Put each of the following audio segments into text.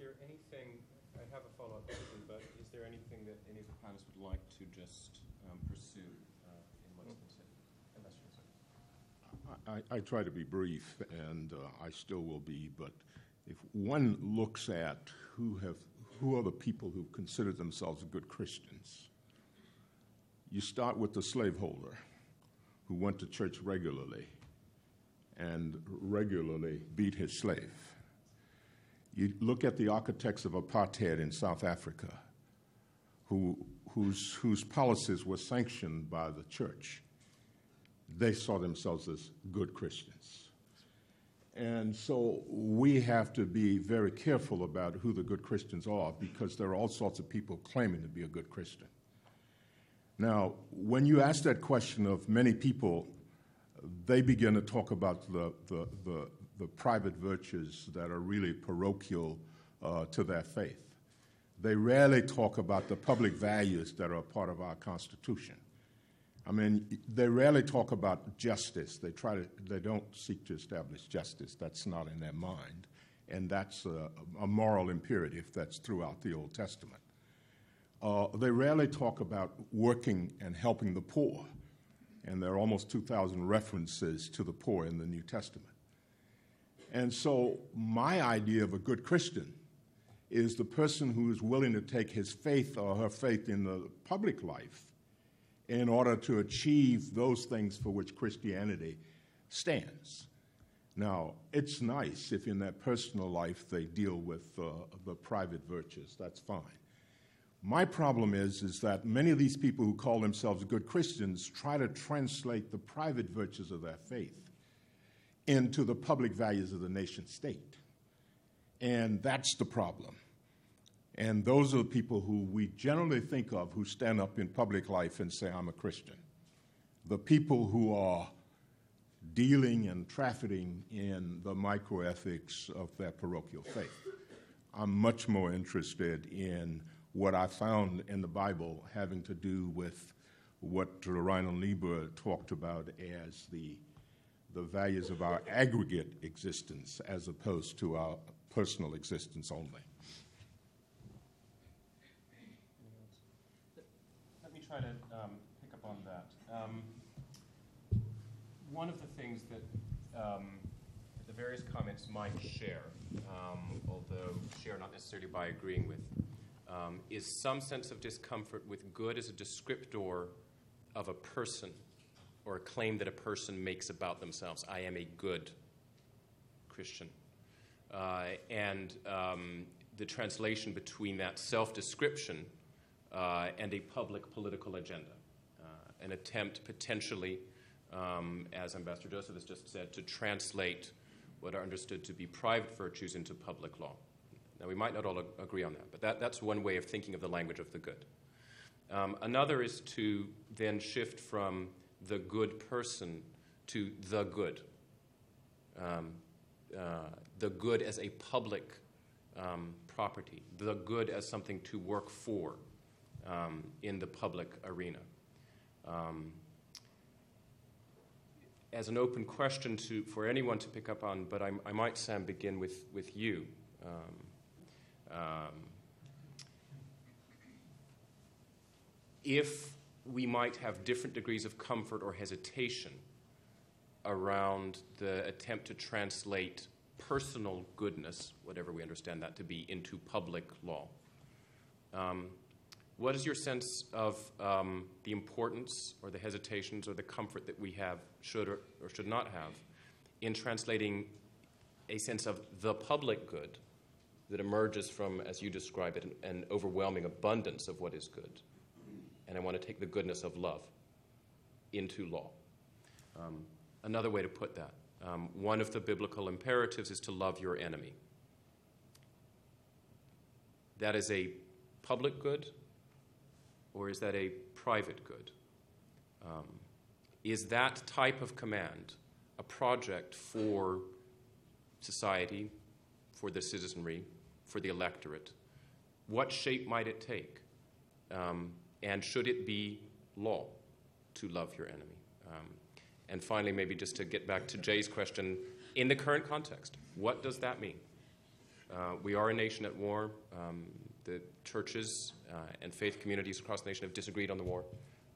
there anything, I have a follow-up question, but is there anything that any of the panelists would like to just um, pursue uh, in what's been said? I, I try to be brief, and uh, I still will be, but if one looks at who have who are the people who consider themselves good Christians, you start with the slaveholder who went to church regularly and regularly beat his slave. You look at the architects of apartheid in South Africa, who, whose, whose policies were sanctioned by the church. They saw themselves as good Christians. And so we have to be very careful about who the good Christians are because there are all sorts of people claiming to be a good Christian. Now, when you ask that question of many people, they begin to talk about the, the, the, the private virtues that are really parochial uh, to their faith. They rarely talk about the public values that are part of our Constitution. I mean, they rarely talk about justice. They try to, they don't seek to establish justice. That's not in their mind. And that's a, a moral imperative that's throughout the Old Testament. Uh, they rarely talk about working and helping the poor. And there are almost 2,000 references to the poor in the New Testament. And so, my idea of a good Christian is the person who is willing to take his faith or her faith in the public life in order to achieve those things for which Christianity stands. Now, it's nice if in their personal life they deal with uh, the private virtues. That's fine. My problem is, is that many of these people who call themselves good Christians try to translate the private virtues of their faith into the public values of the nation state. And that's the problem. And those are the people who we generally think of who stand up in public life and say, I'm a Christian. The people who are dealing and trafficking in the microethics of their parochial faith. I'm much more interested in what I found in the Bible having to do with what Reinhold Niebuhr talked about as the, the values of our aggregate existence as opposed to our personal existence only. Let me try to um, pick up on that. Um, one of the things that um, the various comments might share, um, although share not necessarily by agreeing with, um, is some sense of discomfort with good as a descriptor of a person or a claim that a person makes about themselves. I am a good Christian. Uh, and um, the translation between that self description uh, and a public political agenda, uh, an attempt potentially, um, as Ambassador Joseph has just said, to translate what are understood to be private virtues into public law. Now, we might not all ag- agree on that, but that, that's one way of thinking of the language of the good. Um, another is to then shift from the good person to the good. Um, uh, the good as a public um, property, the good as something to work for um, in the public arena. Um, as an open question to, for anyone to pick up on, but I, I might, Sam, begin with, with you. Um, um, if we might have different degrees of comfort or hesitation around the attempt to translate personal goodness, whatever we understand that to be, into public law. Um, what is your sense of um, the importance or the hesitations or the comfort that we have, should or, or should not have, in translating a sense of the public good that emerges from, as you describe it, an, an overwhelming abundance of what is good? And I want to take the goodness of love into law. Um, another way to put that um, one of the biblical imperatives is to love your enemy. That is a public good, or is that a private good? Um, is that type of command a project for society, for the citizenry, for the electorate? What shape might it take? Um, and should it be law to love your enemy? Um, and finally, maybe just to get back to Jay's question, in the current context, what does that mean? Uh, we are a nation at war. Um, the churches uh, and faith communities across the nation have disagreed on the war,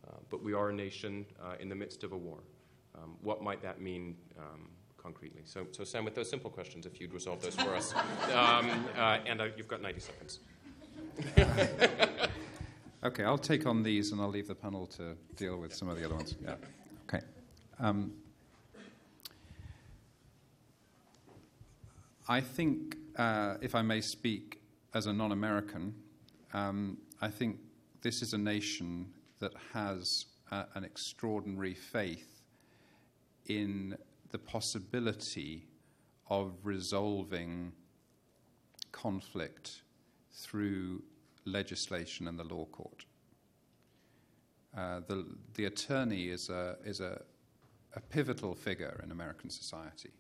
uh, but we are a nation uh, in the midst of a war. Um, what might that mean um, concretely? So, so, Sam, with those simple questions, if you'd resolve those for us. Um, uh, and uh, you've got 90 seconds. okay, I'll take on these and I'll leave the panel to deal with some of the other ones. Yeah. Okay. Um, I think, uh, if I may speak as a non American, um, I think this is a nation that has uh, an extraordinary faith in the possibility of resolving conflict through legislation and the law court. Uh, the, the attorney is, a, is a, a pivotal figure in American society.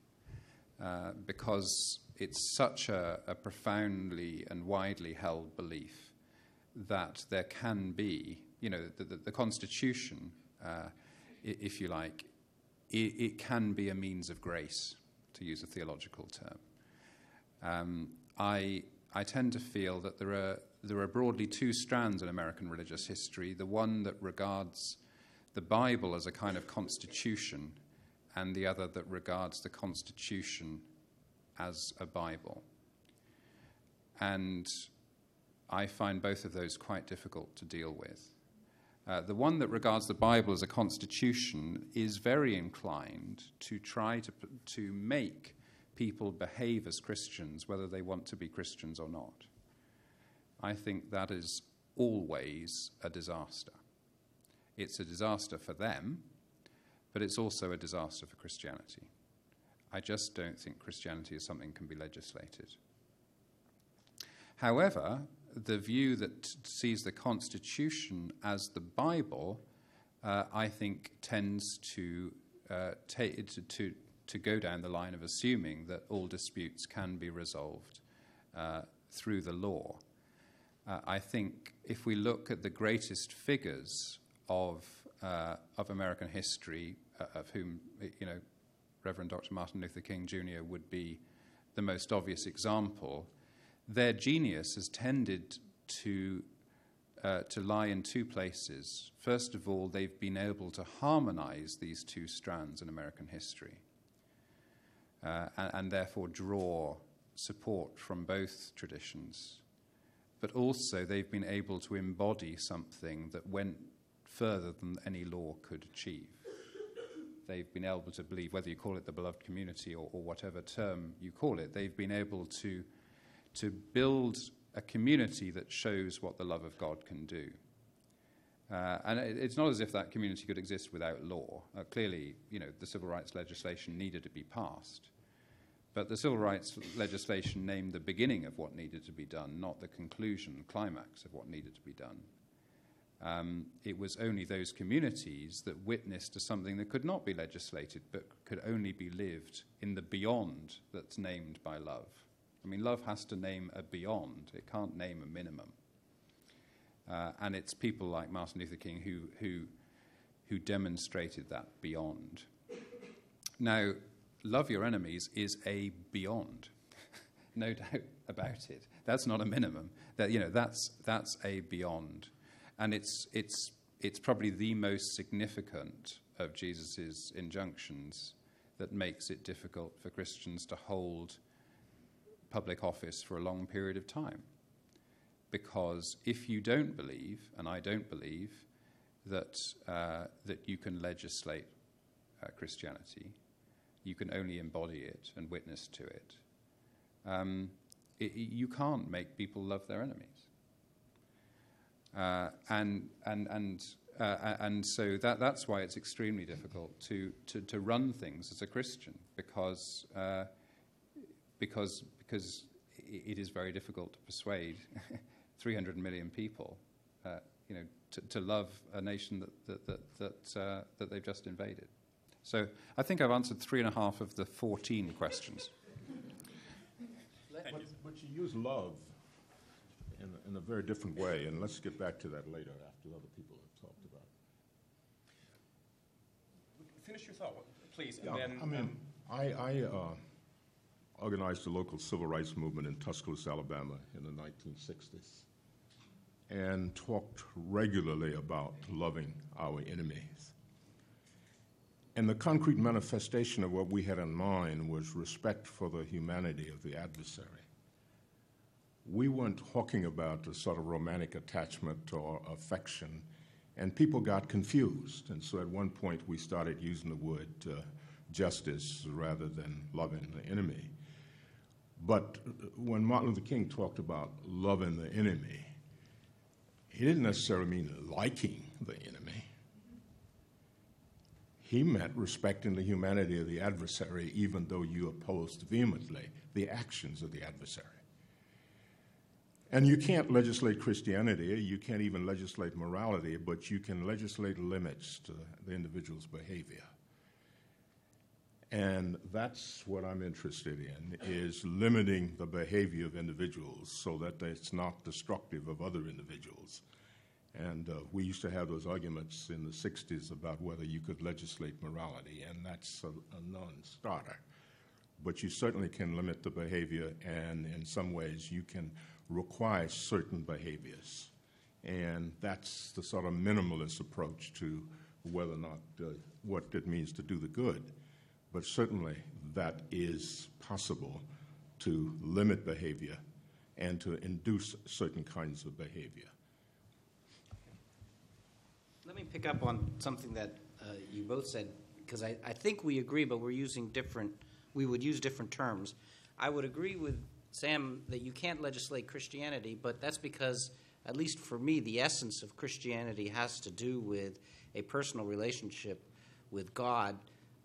Uh, because it's such a, a, profoundly and widely held belief that there can be, you know, the, the, the Constitution, uh, if you like, it, it, can be a means of grace, to use a theological term. Um, I, I tend to feel that there are, there are broadly two strands in American religious history the one that regards the Bible as a kind of constitution and the other that regards the Constitution as a Bible. And I find both of those quite difficult to deal with. Uh, the one that regards the Bible as a constitution is very inclined to try to, to make people behave as Christians, whether they want to be Christians or not. I think that is always a disaster. It's a disaster for them but it's also a disaster for Christianity. I just don't think Christianity is something that can be legislated. However, the view that sees the Constitution as the Bible, uh, I think, tends to, uh, take, to, to, to, go down the line of assuming that all disputes can be resolved uh, through the law. Uh, I think if we look at the greatest figures of, uh, of American history, uh, of whom, you know, Reverend Dr. Martin Luther King Jr. would be the most obvious example, their genius has tended to, uh, to lie in two places. First of all, they've been able to harmonize these two strands in American history uh, and, and therefore draw support from both traditions. But also, they've been able to embody something that went further than any law could achieve they've been able to believe, whether you call it the beloved community or, or whatever term you call it, they've been able to, to build a community that shows what the love of God can do. Uh, and it, it's not as if that community could exist without law. Uh, clearly, you know, the civil rights legislation needed to be passed. But the civil rights legislation named the beginning of what needed to be done, not the conclusion, climax of what needed to be done um, it was only those communities that witnessed to something that could not be legislated but could only be lived in the beyond that's named by love. I mean, love has to name a beyond, it can't name a minimum. Uh, and it's people like Martin Luther King who, who, who demonstrated that beyond. Now, love your enemies is a beyond, no doubt about it. That's not a minimum. That, you know, that's, that's a beyond. And it's, it's, it's probably the most significant of Jesus' injunctions that makes it difficult for Christians to hold public office for a long period of time. Because if you don't believe, and I don't believe, that, uh, that you can legislate uh, Christianity, you can only embody it and witness to it, um, it, you can't make people love their enemies. Uh, and and and uh, and so that that's why it's extremely difficult to, to, to run things as a Christian because uh, because because it is very difficult to persuade 300 million people, uh, you know, to, to, love a nation that that that that, uh, that they've just invaded. So I think I've answered three and a half of the 14 questions. But, but you use love in, in a very different way, and let's get back to that later after other people have talked about it. Finish your thought, please, and Yeah, then. I mean, um, I, I, uh, organized the local civil rights movement in Tuscaloosa, Alabama in the 1960s and talked regularly about loving our enemies. And the concrete manifestation of what we had in mind was respect for the humanity of the adversary. We weren't talking about a sort of romantic attachment or affection, and people got confused. And so at one point we started using the word uh, justice rather than loving the enemy. But when Martin Luther King talked about loving the enemy, he didn't necessarily mean liking the enemy. He meant respecting the humanity of the adversary, even though you opposed vehemently the actions of the adversary. And you can't legislate Christianity, you can't even legislate morality, but you can legislate limits to the individual's behavior. And that's what I'm interested in, is limiting the behavior of individuals so that it's not destructive of other individuals. And uh, we used to have those arguments in the 60s about whether you could legislate morality, and that's a, a non starter. But you certainly can limit the behavior, and in some ways, you can require certain behaviors. And that's the sort of minimalist approach to whether or not uh, what it means to do the good. But certainly that is possible to limit behavior and to induce certain kinds of behavior. Let me pick up on something that uh, you both said, because I, I think we agree, but we're using different, we would use different terms. I would agree with Sam, that you can't legislate Christianity, but that's because, at least for me, the essence of Christianity has to do with a personal relationship with God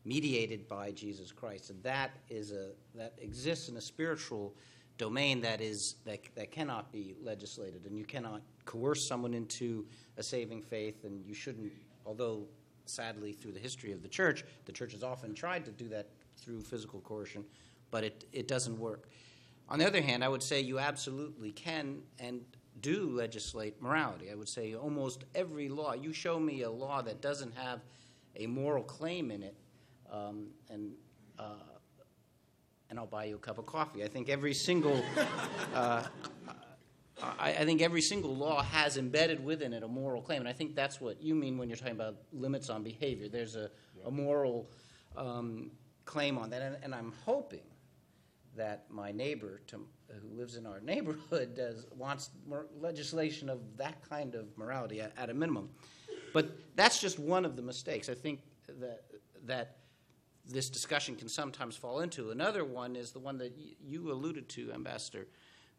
mediated by Jesus Christ. And that is a that exists in a spiritual domain that is that, that cannot be legislated and you cannot coerce someone into a saving faith and you shouldn't although sadly through the history of the church the church has often tried to do that through physical coercion but it, it doesn't work on the other hand, I would say you absolutely can and do legislate morality. I would say almost every law. You show me a law that doesn't have a moral claim in it, um, and uh, and I'll buy you a cup of coffee. I think every single. Uh, I, I, think every single law has embedded within it a moral claim, and I think that's what you mean when you're talking about limits on behavior. There's a, a moral um, claim on that, and, and I'm hoping that my neighbor to, who lives in our neighborhood does, wants legislation of that kind of morality at, at, a minimum. But that's just one of the mistakes I think that, that this discussion can sometimes fall into. Another one is the one that y- you alluded to, Ambassador,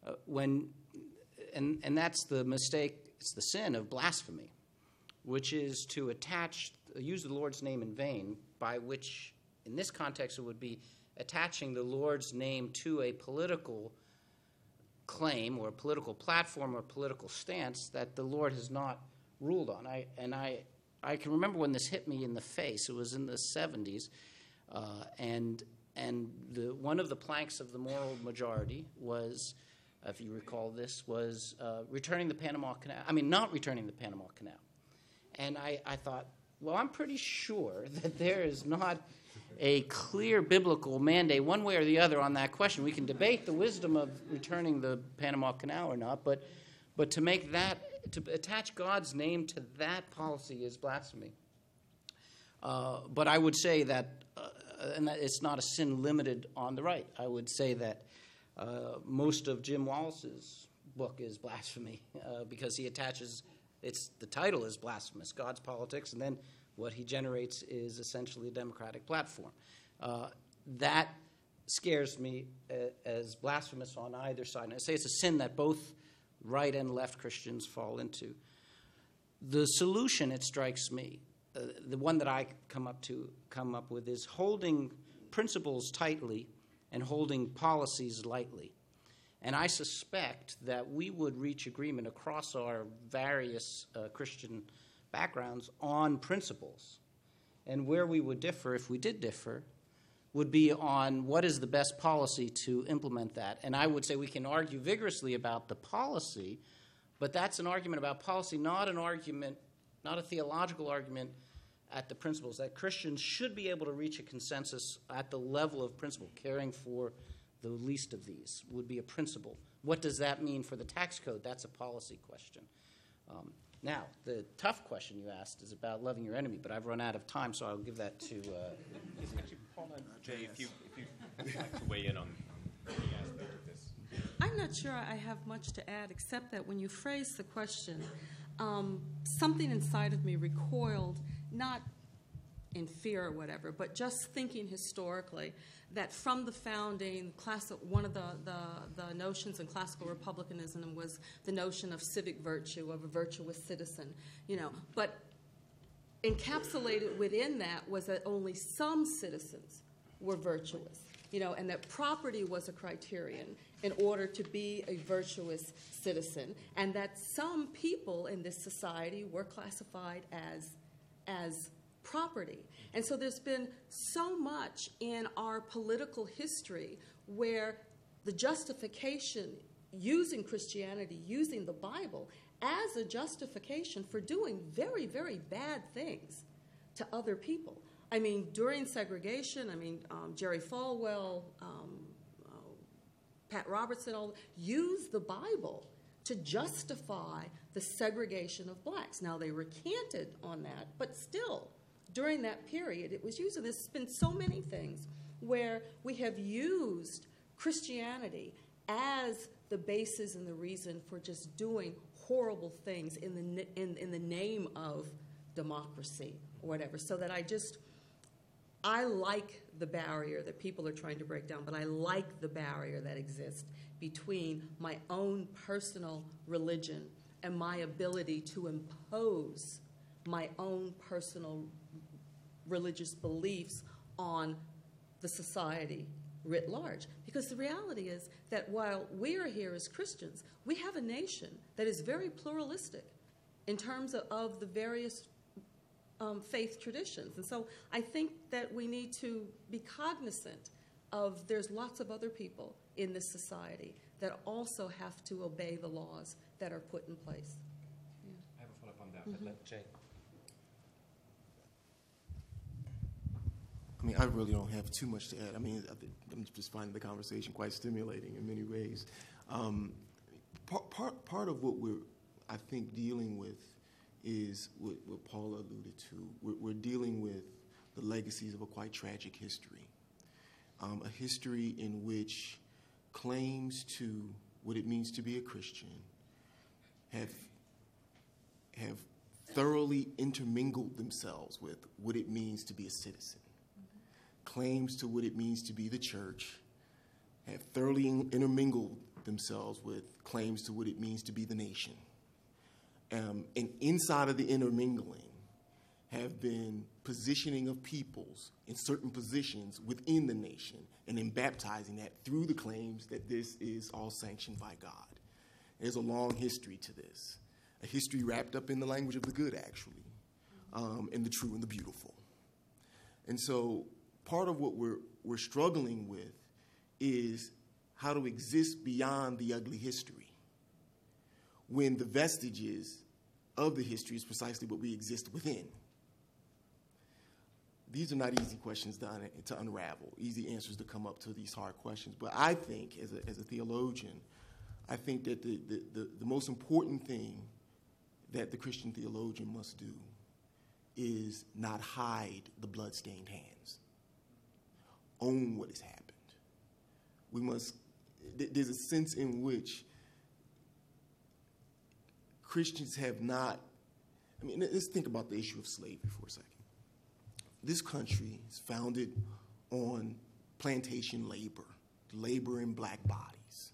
uh, when, and, and that's the mistake, it's the sin of blasphemy, which is to attach, use the Lord's name in vain, by which, in this context, it would be attaching the Lord's name to a political claim or a political platform or political stance that the Lord has not ruled on. I, and I, I can remember when this hit me in the face. It was in the 70s. Uh, and and the, one of the planks of the moral majority was, if you recall this, was uh, returning the Panama Canal. I mean, not returning the Panama Canal. And I, I thought, well, I'm pretty sure that there is not a clear biblical mandate, one way or the other, on that question. We can debate the wisdom of returning the Panama Canal or not, but, but to make that, to attach God's name to that policy is blasphemy. Uh, but I would say that, uh, and that it's not a sin limited on the right. I would say that uh, most of Jim Wallis's book is blasphemy uh, because he attaches, it's the title is blasphemous, God's politics, and then what he generates is essentially a democratic platform. Uh, that scares me uh, as blasphemous on either side. And I say it's a sin that both right and left Christians fall into. The solution, it strikes me, uh, the one that I come up to come up with is holding principles tightly and holding policies lightly. And I suspect that we would reach agreement across our various uh, Christian backgrounds on principles. And where we would differ, if we did differ, would be on what is the best policy to implement that. And I would say we can argue vigorously about the policy, but that's an argument about policy, not an argument, not a theological argument at the principles. That Christians should be able to reach a consensus at the level of principle, caring for the least of these would be a principle. What does that mean for the tax code? That's a policy question. Um, now, the tough question you asked is about loving your enemy, but I've run out of time, so I'll give that to. Uh, Actually, Paula, Jay, if you, if you'd like to weigh in on on any aspect of this. I'm not sure I have much to add, except that when you phrased the question, um, something inside of me recoiled, not in fear or whatever, but just thinking historically that from the founding, one of the, the, the notions in classical republicanism was the notion of civic virtue, of a virtuous citizen, you know. But encapsulated within that was that only some citizens were virtuous, you know, and that property was a criterion in order to be a virtuous citizen, and that some people in this society were classified as, as property. And so there's been so much in our political history where the justification using Christianity, using the Bible as a justification for doing very, very bad things to other people. I mean, during segregation, I mean, um, Jerry Falwell, um, uh, Pat Robertson, all used the Bible to justify the segregation of blacks. Now, they recanted on that, but still, during that period, it was used. And there's been so many things where we have used Christianity as the basis and the reason for just doing horrible things in the, in, in the name of democracy or whatever. So that I just, I like the barrier that people are trying to break down, but I like the barrier that exists between my own personal religion and my ability to impose my own personal religious beliefs on the society writ large. Because the reality is that while we are here as Christians, we have a nation that is very pluralistic in terms of, of the various um, faith traditions. And so I think that we need to be cognizant of there's lots of other people in this society that also have to obey the laws that are put in place. I have a follow-up on that, but let Jay. I mean, I really don't have too much to add. I mean, I think I'm just finding the conversation quite stimulating in many ways. Um, part, part, part of what we're, I think, dealing with is what, what Paula alluded to. We're, we're, dealing with the legacies of a quite tragic history, um, a history in which claims to what it means to be a Christian have have thoroughly intermingled themselves with what it means to be a citizen claims to what it means to be the church have thoroughly intermingled themselves with claims to what it means to be the nation. Um, and inside of the intermingling have been positioning of peoples in certain positions within the nation and then baptizing that through the claims that this is all sanctioned by God. There's a long history to this, a history wrapped up in the language of the good, actually, um, and the true and the beautiful. And so part of what we're, we're struggling with is how to exist beyond the ugly history when the vestiges of the history is precisely what we exist within. These are not easy questions to, un- to unravel, easy answers to come up to these hard questions. But I think, as a, as a theologian, I think that the, the, the, the most important thing that the Christian theologian must do is not hide the bloodstained hands own what has happened. We must, there's a sense in which Christians have not, I mean, let's think about the issue of slavery for a second. This country is founded on plantation labor, labor in black bodies.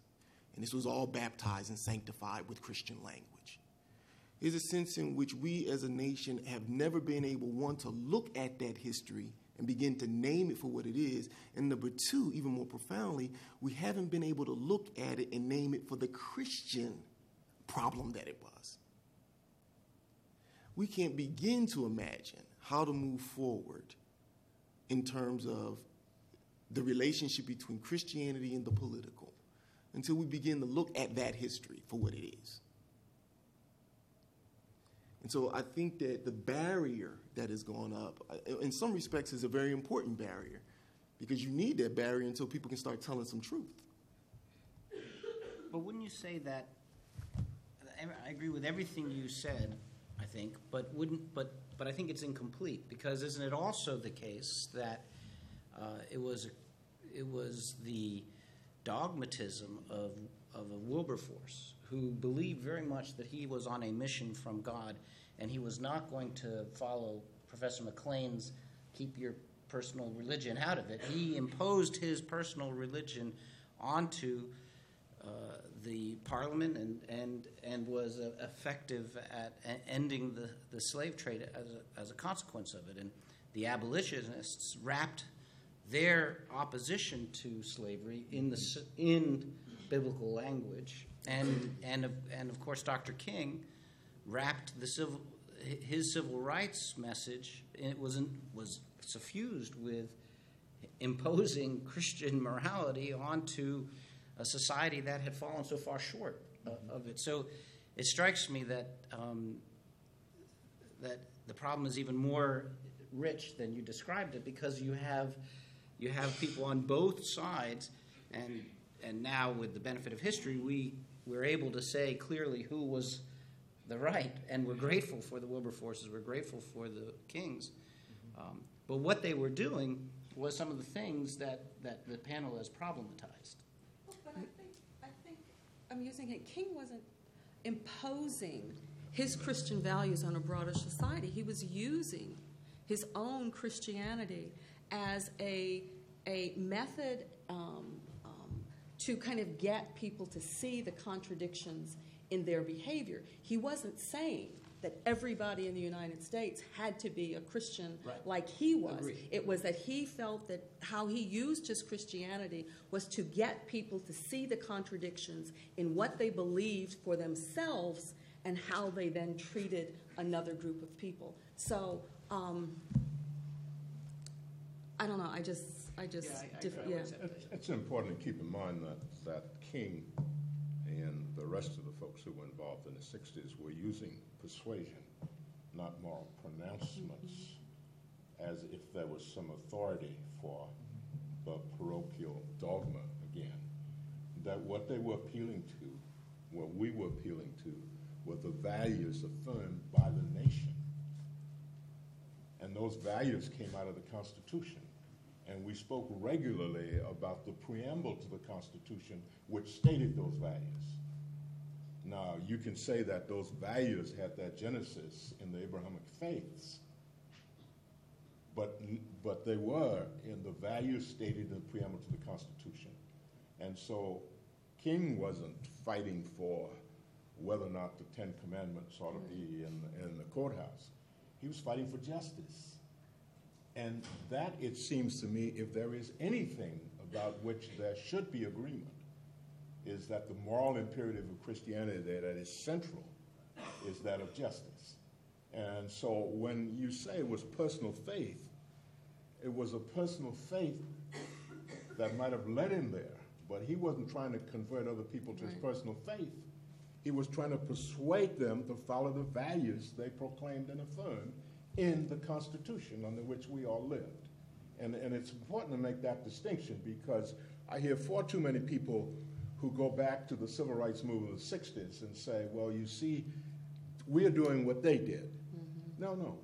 And this was all baptized and sanctified with Christian language. There's a sense in which we as a nation have never been able, one, to look at that history and begin to name it for what it is. And number two, even more profoundly, we haven't been able to look at it and name it for the Christian problem that it was. We can't begin to imagine how to move forward in terms of the relationship between Christianity and the political until we begin to look at that history for what it is. And so I think that the barrier that has gone up, uh, in some respects, is a very important barrier because you need that barrier until people can start telling some truth. But wouldn't you say that? I agree with everything you said. I think, but wouldn't but but I think it's incomplete because isn't it also the case that uh, it was it was the dogmatism of of a Wilberforce who believed very much that he was on a mission from God and he was not going to follow Professor McLean's keep your personal religion out of it. He imposed his personal religion onto uh, the parliament and, and, and was uh, effective at ending the, the slave trade as a, as a consequence of it. And the abolitionists wrapped their opposition to slavery in, the, in biblical language. And, and, of, and of course, Dr. King wrapped the civil, his civil rights message, it was, was suffused with imposing Christian morality onto a society that had fallen so far short uh, of it. So it strikes me that um, that the problem is even more rich than you described it because you have you have people on both sides, and and now with the benefit of history, we we're able to say clearly who was the right, and we're grateful for the Wilberforces, we're grateful for the Kings. Um, but what they were doing was some of the things that, that the panel has problematized. Well, But I think, I think I'm using it, King wasn't imposing his Christian values on a broader society. He was using his own Christianity as a, a method um, um, to kind of get people to see the contradictions in their behavior. He wasn't saying that everybody in the United States had to be a Christian Right. like he was. Agreed. It was that he felt that how he used his Christianity was to get people to see the contradictions in what they believed for themselves and how they then treated another group of people. So, um, I don't know. I just, I just, Yeah, I- I- diff- I yeah. It's, it's important to keep in mind that, that King and the rest of the folks who were involved in the 60s were using persuasion, not moral pronouncements, as if there was some authority for the parochial dogma again. That what they were appealing to, what we were appealing to, were the values affirmed by the nation. And those values came out of the Constitution. And we spoke regularly about the preamble to the Constitution, which stated those values. Now, you can say that those values had that genesis in the Abrahamic faiths, but, but they were in the values stated in the preamble to the Constitution. And so King wasn't fighting for whether or not the Ten Commandments ought to be in, in the courthouse. He was fighting for justice. And that, it seems to me, if there is anything about which there should be agreement, is that the moral imperative of Christianity there that is central is that of justice. And so when you say it was personal faith, it was a personal faith that might have led him there, but he wasn't trying to convert other people to his personal faith. He was trying to persuade them to follow the values they proclaimed and affirmed in the Constitution under which we all lived. And, and it's important to make that distinction because I hear far too many people who go back to the civil rights movement of the 60s and say, well, you see, we're doing what they did. Mm-hmm. No, no.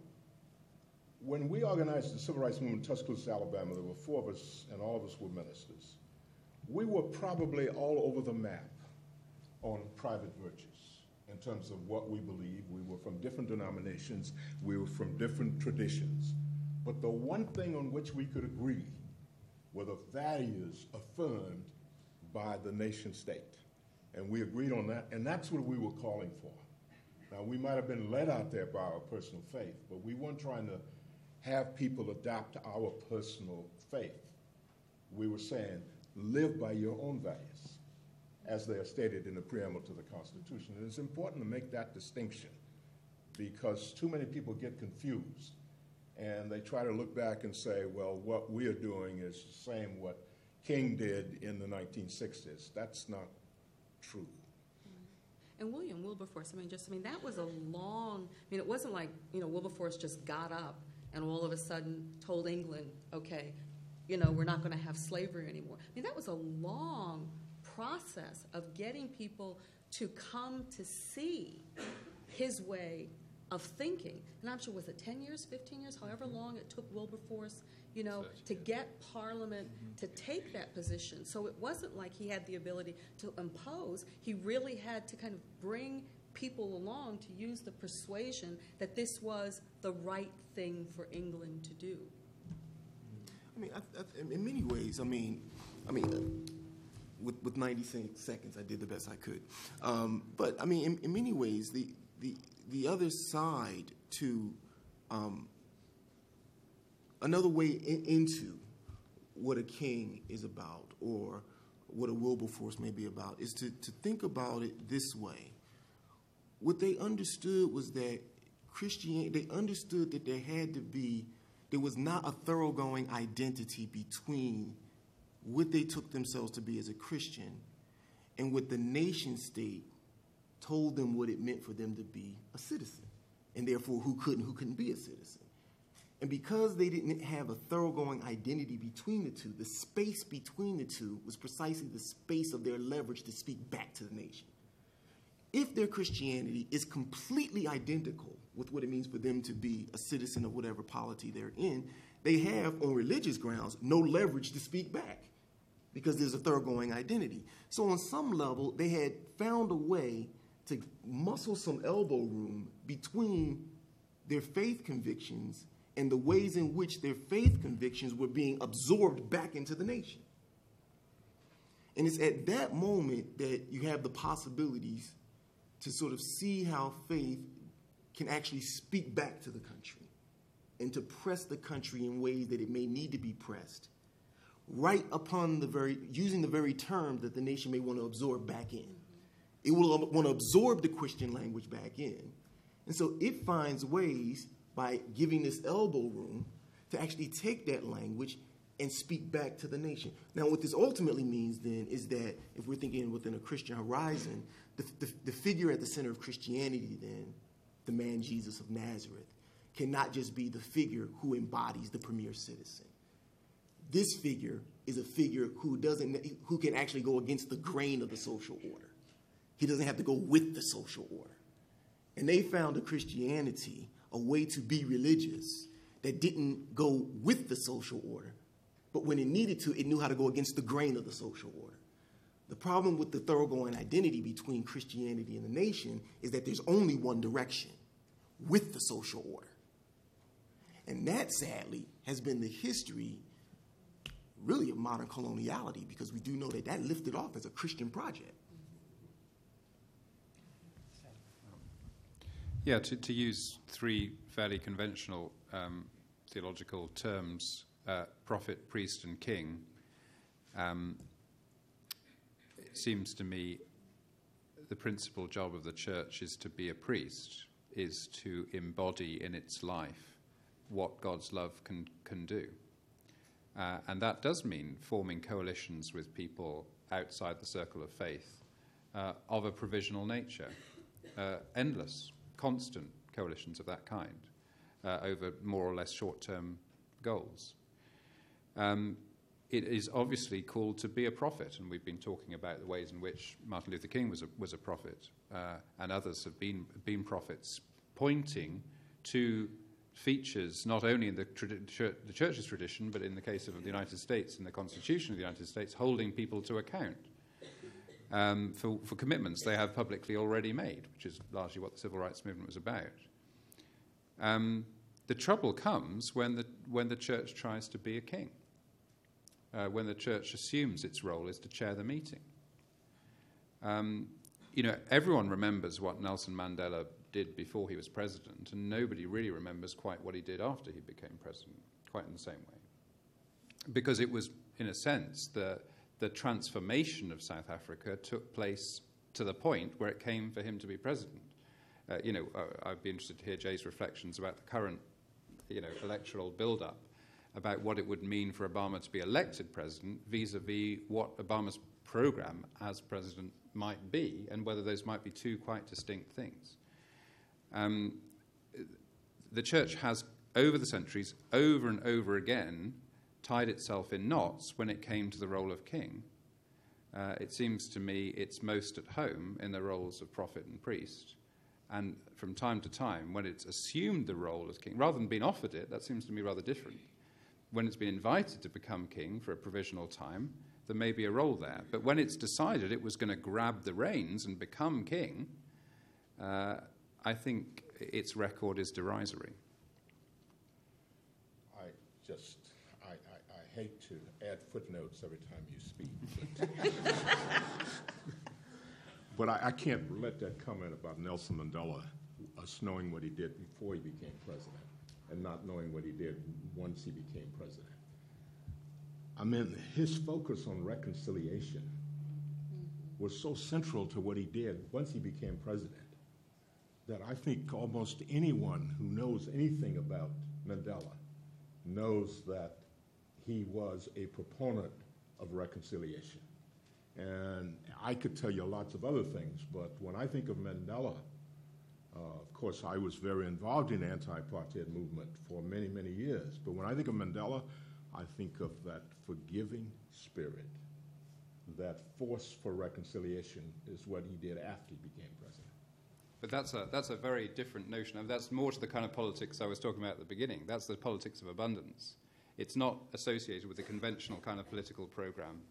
When we organized the civil rights movement in Tuscaloosa, Alabama, there were four of us, and all of us were ministers. We were probably all over the map on private virtues in terms of what we believe. We were from different denominations, we were from different traditions. But the one thing on which we could agree were the values affirmed by the nation state. And we agreed on that, and that's what we were calling for. Now, we might have been led out there by our personal faith, but we weren't trying to have people adopt our personal faith. We were saying, live by your own values, as they are stated in the preamble to the Constitution. And it's important to make that distinction because too many people get confused and they try to look back and say, well, what we are doing is the same what King did in the 1960s. That's not true. Mm-hmm. And William Wilberforce, I mean, just, I mean, that was a long, I mean, it wasn't like, you know, Wilberforce just got up and all of a sudden told England, okay, you know, we're not going to have slavery anymore. I mean, that was a long process of getting people to come to see his way of thinking. And I'm sure, was it 10 years, 15 years, however long it took Wilberforce, you know, to get Parliament to take that position. So it wasn't like he had the ability to impose, he really had to kind of bring people along to use the persuasion that this was the right thing for England to do. I mean, I, I, in- in many ways, I mean, I mean, uh, with, with 90 seconds, I did the best I could. Um, but I mean, in, in many ways, the, the, the other side to um, another way in, into what a king is about or what a Wilberforce may be about is to, to think about it this way. What they understood was that Christianity, they understood that there had to be, there was not a thoroughgoing identity between what they took themselves to be as a Christian and what the nation state told them what it meant for them to be a citizen, and therefore who could and who couldn't be a citizen. And because they didn't have a thoroughgoing identity between the two, the space between the two was precisely the space of their leverage to speak back to the nation. If their Christianity is completely identical with what it means for them to be a citizen of whatever polity they're in, they have, on religious grounds, no leverage to speak back because there's a thoroughgoing identity. So, on some level, they had found a way to muscle some elbow room between their faith convictions and the ways in which their faith convictions were being absorbed back into the nation. And it's at that moment that you have the possibilities to sort of see how faith can actually speak back to the country and to press the country in ways that it may need to be pressed right upon the very using the very term that the nation may want to absorb back in it will want to absorb the christian language back in and so it finds ways by giving this elbow room to actually take that language and speak back to the nation now what this ultimately means then is that if we're thinking within a christian horizon the, the, the figure at the center of christianity then the man jesus of nazareth cannot just be the figure who embodies the premier citizen this figure is a figure who doesn't who can actually go against the grain of the social order. He doesn't have to go with the social order. And they found a Christianity, a way to be religious that didn't go with the social order, but when it needed to, it knew how to go against the grain of the social order. The problem with the thoroughgoing identity between Christianity and the nation is that there's only one direction with the social order. And that, sadly, has been the history really of modern coloniality because we do know that that lifted off as a Christian project. Yeah, to, to use three fairly conventional um, theological terms uh, prophet, priest, and king um, it seems to me the principal job of the church is to be a priest, is to embody in its life what God's love can, can do. Uh, and that does mean forming coalitions with people outside the circle of faith uh, of a provisional nature, uh, endless, constant coalitions of that kind uh, over more or less short term goals. Um, it is obviously called to be a prophet, and we've been talking about the ways in which Martin Luther King was a, was a prophet, uh, and others have been, been prophets, pointing to features not only in the, the church's tradition, but in the case of the United States, in the Constitution of the United States, holding people to account um, for, for commitments they have publicly already made, which is largely what the civil rights movement was about. Um, the trouble comes when the, when the church tries to be a king, uh, when the church assumes its role is to chair the meeting. Um, you know, everyone remembers what Nelson Mandela did before he was president, and nobody really remembers quite what he did after he became president, quite in the same way. Because it was, in a sense, the, the transformation of South Africa took place to the point where it came for him to be president. Uh, you know, uh, I'd be interested to hear Jay's reflections about the current, you know, electoral build-up, about what it would mean for Obama to be elected president vis-a-vis what Obama's program as president might be, and whether those might be two quite distinct things. Um, the church has, over the centuries, over and over again, tied itself in knots when it came to the role of king. Uh, it seems to me it's most at home in the roles of prophet and priest. And from time to time, when it's assumed the role as king, rather than being offered it, that seems to me rather different. When it's been invited to become king for a provisional time, there may be a role there. But when it's decided it was going to grab the reins and become king, uh, I think its record is derisory. I just, hate to add footnotes every time you speak. But, but I, I can't let that comment about Nelson Mandela, us knowing what he did before he became president and not knowing what he did once he became president. I mean, his focus on reconciliation was so central to what he did once he became president that I think almost anyone who knows anything about Mandela knows that he was a proponent of reconciliation. And I could tell you lots of other things, but when I think of Mandela, uh, of course, I was very involved in the anti-apartheid movement for many, many years. But when I think of Mandela, I think of that forgiving spirit, that force for reconciliation is what he did after he became president. But that's a, that's a very different notion. I mean, that's more to the kind of politics I was talking about at the beginning. That's the politics of abundance. It's not associated with the conventional kind of political program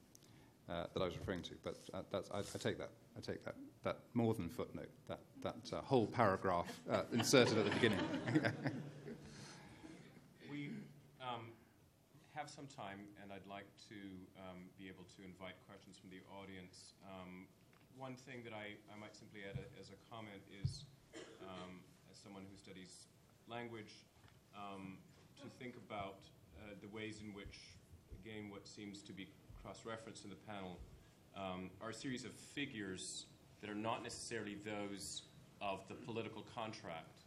uh, that I was referring to. But uh, I, I, take that. I take that. That more than footnote. That that uh, whole paragraph uh, inserted at the beginning. we um, have some time, and I'd like to um, be able to invite questions from the audience. Um, one thing that I, I might simply add a, as a comment is, um, as someone who studies language, um, to think about uh, the ways in which, again, what seems to be cross-referenced in the panel, um, are a series of figures that are not necessarily those of the political contract,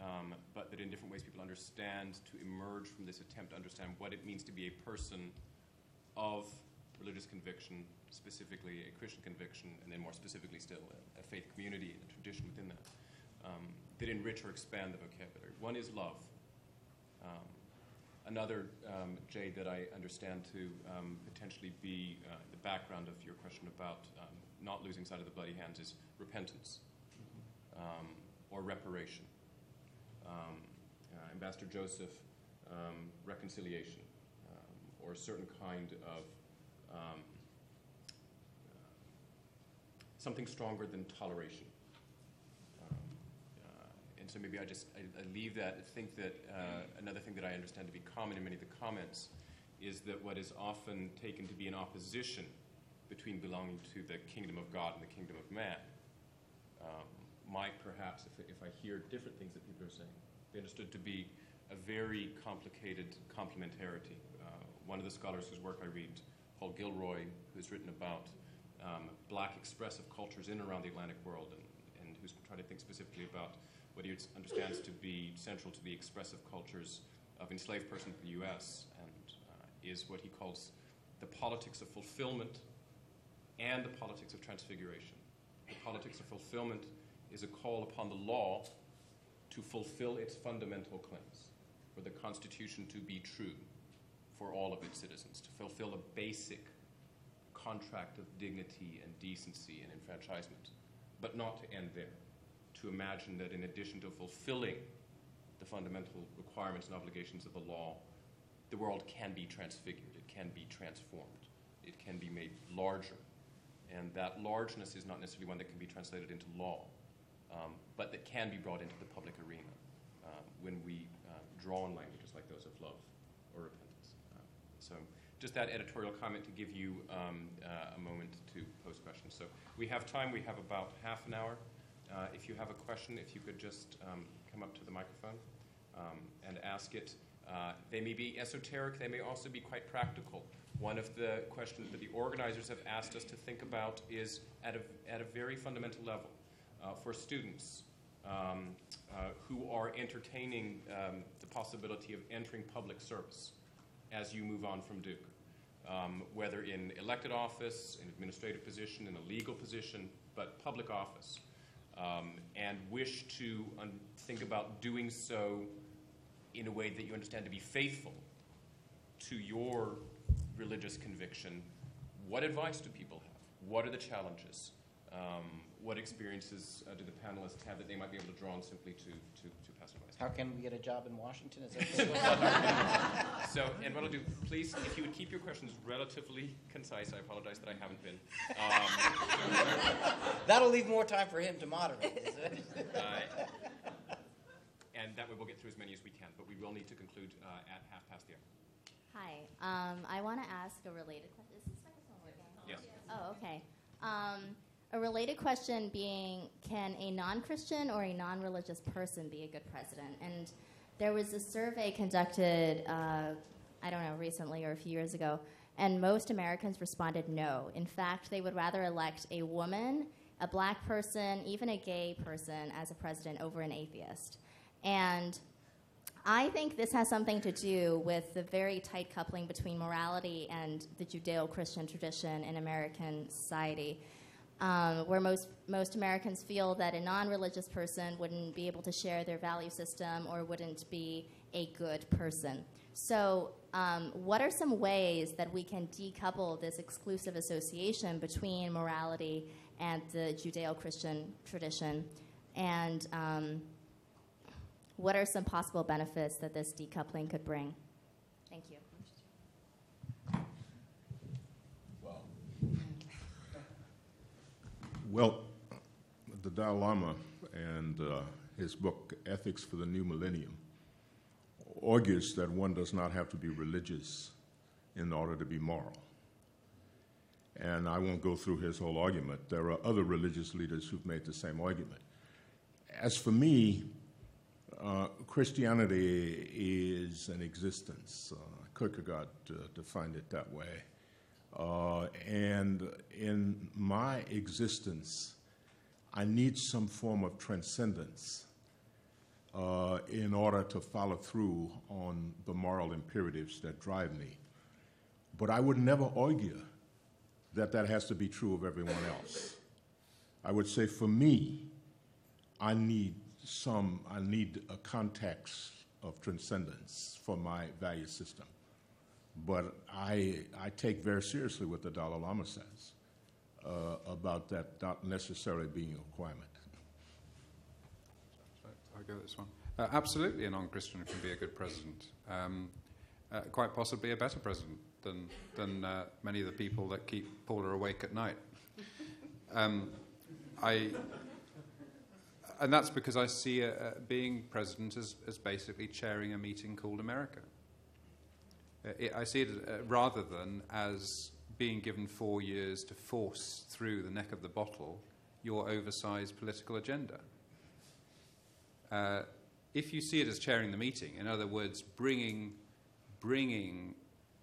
um, but that in different ways people understand to emerge from this attempt to understand what it means to be a person of religious conviction, specifically a Christian conviction, and then more specifically still a, a faith community and a tradition within that, um, that enrich or expand the vocabulary. One is love. Um, another, um, Jade, that I understand to um, potentially be uh, the background of your question about um, not losing sight of the bloody hands is repentance um, or reparation. Um, uh, Ambassador Joseph, um, reconciliation, or a certain kind of uh, something stronger than toleration. And so maybe I just I, I leave that. I think that uh, another thing that I understand to be common in many of the comments is that what is often taken to be an opposition between belonging to the kingdom of God and the kingdom of man um, might perhaps, if, if I hear different things that people are saying, be understood to be a very complicated complementarity. Uh, one of the scholars whose work I read, Paul Gilroy, who's written about um, black expressive cultures in and around the Atlantic world and, and who's trying to think specifically about what he understands to be central to the expressive cultures of enslaved persons in the U.S. and uh, is what he calls the politics of fulfillment and the politics of transfiguration. The politics of fulfillment is a call upon the law to fulfill its fundamental claims, for the Constitution to be true for all of its citizens, to fulfill a basic contract of dignity and decency and enfranchisement, but not to end there to imagine that in addition to fulfilling the fundamental requirements and obligations of the law, the world can be transfigured, it can be transformed, it can be made larger. And that largeness is not necessarily one that can be translated into law, um, but that can be brought into the public arena um, when we uh, draw on languages like those of love or repentance. Uh, so, just that editorial comment to give you um, uh, a moment to pose questions. So, we have time, we have about half an hour. Uh, if you have a question, if you could just um, come up to the microphone um, and ask it. Uh, they may be esoteric, they may also be quite practical. One of the questions that the organizers have asked us to think about is at a, at a very fundamental level uh, for students um, uh, who are entertaining um, the possibility of entering public service as you move on from Duke. Um, whether in elected office, in administrative position, in a legal position, but public office um, and wish to think about doing so in a way that you understand to be faithful to your religious conviction, what advice do people have? What are the challenges? Um, what experiences uh, do the panelists have that they might be able to draw on simply to, to, to? How can we get a job in Washington? Is that So, and what I'll do, please, if you would keep your questions relatively concise, I apologize that I haven't been. Um, That'll leave more time for him to moderate, uh, and that way we'll get through as many as we can, but we will need to conclude uh, at half past the hour. Hi. Um, I want to ask a related question. Is this microphone working? Yes. Oh, okay. Um, a related question being can a non Christian or a non religious person be a good president? And there was a survey conducted, uh, I don't know, recently or a few years ago, and most Americans responded no. In fact, they would rather elect a woman, a black person, even a gay person as a president over an atheist. And I think this has something to do with the very tight coupling between morality and the Judeo Christian tradition in American society, um, where most, most Americans feel that a non religious person wouldn't be able to share their value system or wouldn't be a good person. So, um, what are some ways that we can decouple this exclusive association between morality and the Judeo Christian tradition? And um, what are some possible benefits that this decoupling could bring? Thank you. Well, the Dalai Lama and uh, his book, Ethics for the New Millennium, argues that one does not have to be religious in order to be moral. And I won't go through his whole argument. There are other religious leaders who've made the same argument. As for me, uh, Christianity is an existence. Uh, Kierkegaard uh, defined it that way. Uh, and in my existence, I need some form of transcendence uh, in order to follow through on the moral imperatives that drive me. But I would never argue that that has to be true of everyone else. I would say for me, I need some, I need a context of transcendence for my value system. But I, I take very seriously what the Dalai Lama says uh, about that not necessarily being a requirement. I'll go this one. Uh, absolutely, a non-Christian can be a good president. Um, uh, quite possibly a better president than than uh, many of the people that keep Paula awake at night. Um, I, and that's because I see uh, uh, being president as, as basically chairing a meeting called America. Uh, I see it uh, rather than as being given four years to force through the neck of the bottle your oversized political agenda. Uh, if you see it as chairing the meeting, in other words, bringing, bringing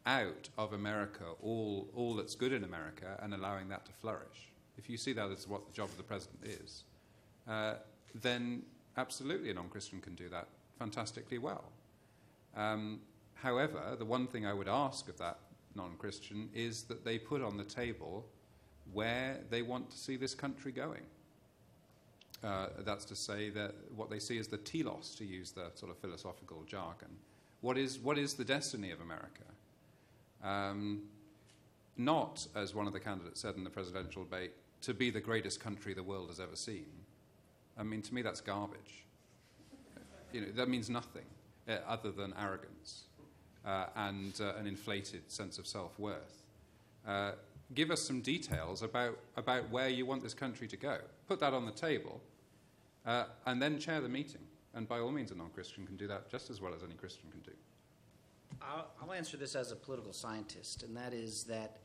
out of America all, all that's good in America and allowing that to flourish, if you see that as what the job of the president is, uh, then absolutely a non Christian can do that fantastically well. Um, however, the one thing I would ask of that non Christian is that they put on the table where they want to see this country going. Uh, that's to say that what they see as the telos, to use the sort of philosophical jargon. What is, what is the destiny of America? Um, not, as one of the candidates said in the presidential debate, to be the greatest country the world has ever seen. I mean, to me, that's garbage. You know, that means nothing uh, other than arrogance and uh, an inflated sense of self worth. Uh, give us some details about, about where you want this country to go. Put that on the table, uh, and then chair the meeting. And by all means, a non Christian can do that just as well as any Christian can do. I'll, I'll answer this as a political scientist, and that is that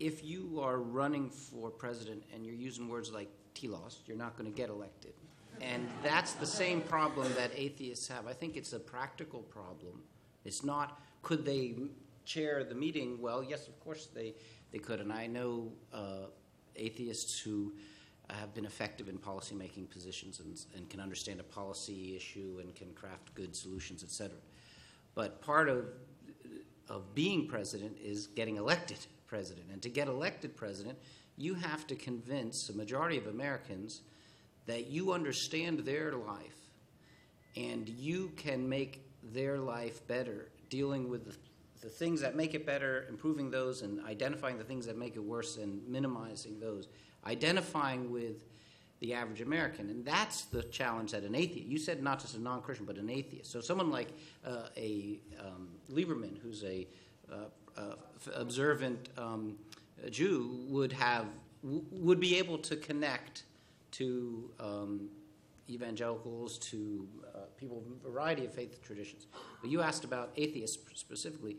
if you are running for president and you're using words like telos, you're not going to get elected. And that's the same problem that atheists have. I think it's a practical problem. It's not, could they chair the meeting? Well, yes, of course they, they could. And I know uh, atheists who have been effective in policymaking positions and, and can understand a policy issue and can craft good solutions, et cetera. But part of, of being president is getting elected president. And to get elected president, you have to convince a majority of Americans that you understand their life and you can make their life better dealing with the the things that make it better, improving those, and identifying the things that make it worse, and minimizing those. Identifying with the average American, and that's the challenge that an atheist. You said not just a non-Christian, but an atheist. So someone like uh, a um, Lieberman, who's a uh, uh, observant um, Jew, would have would be able to connect to um, evangelicals, to uh, people of a variety of faith traditions. But you asked about atheists specifically.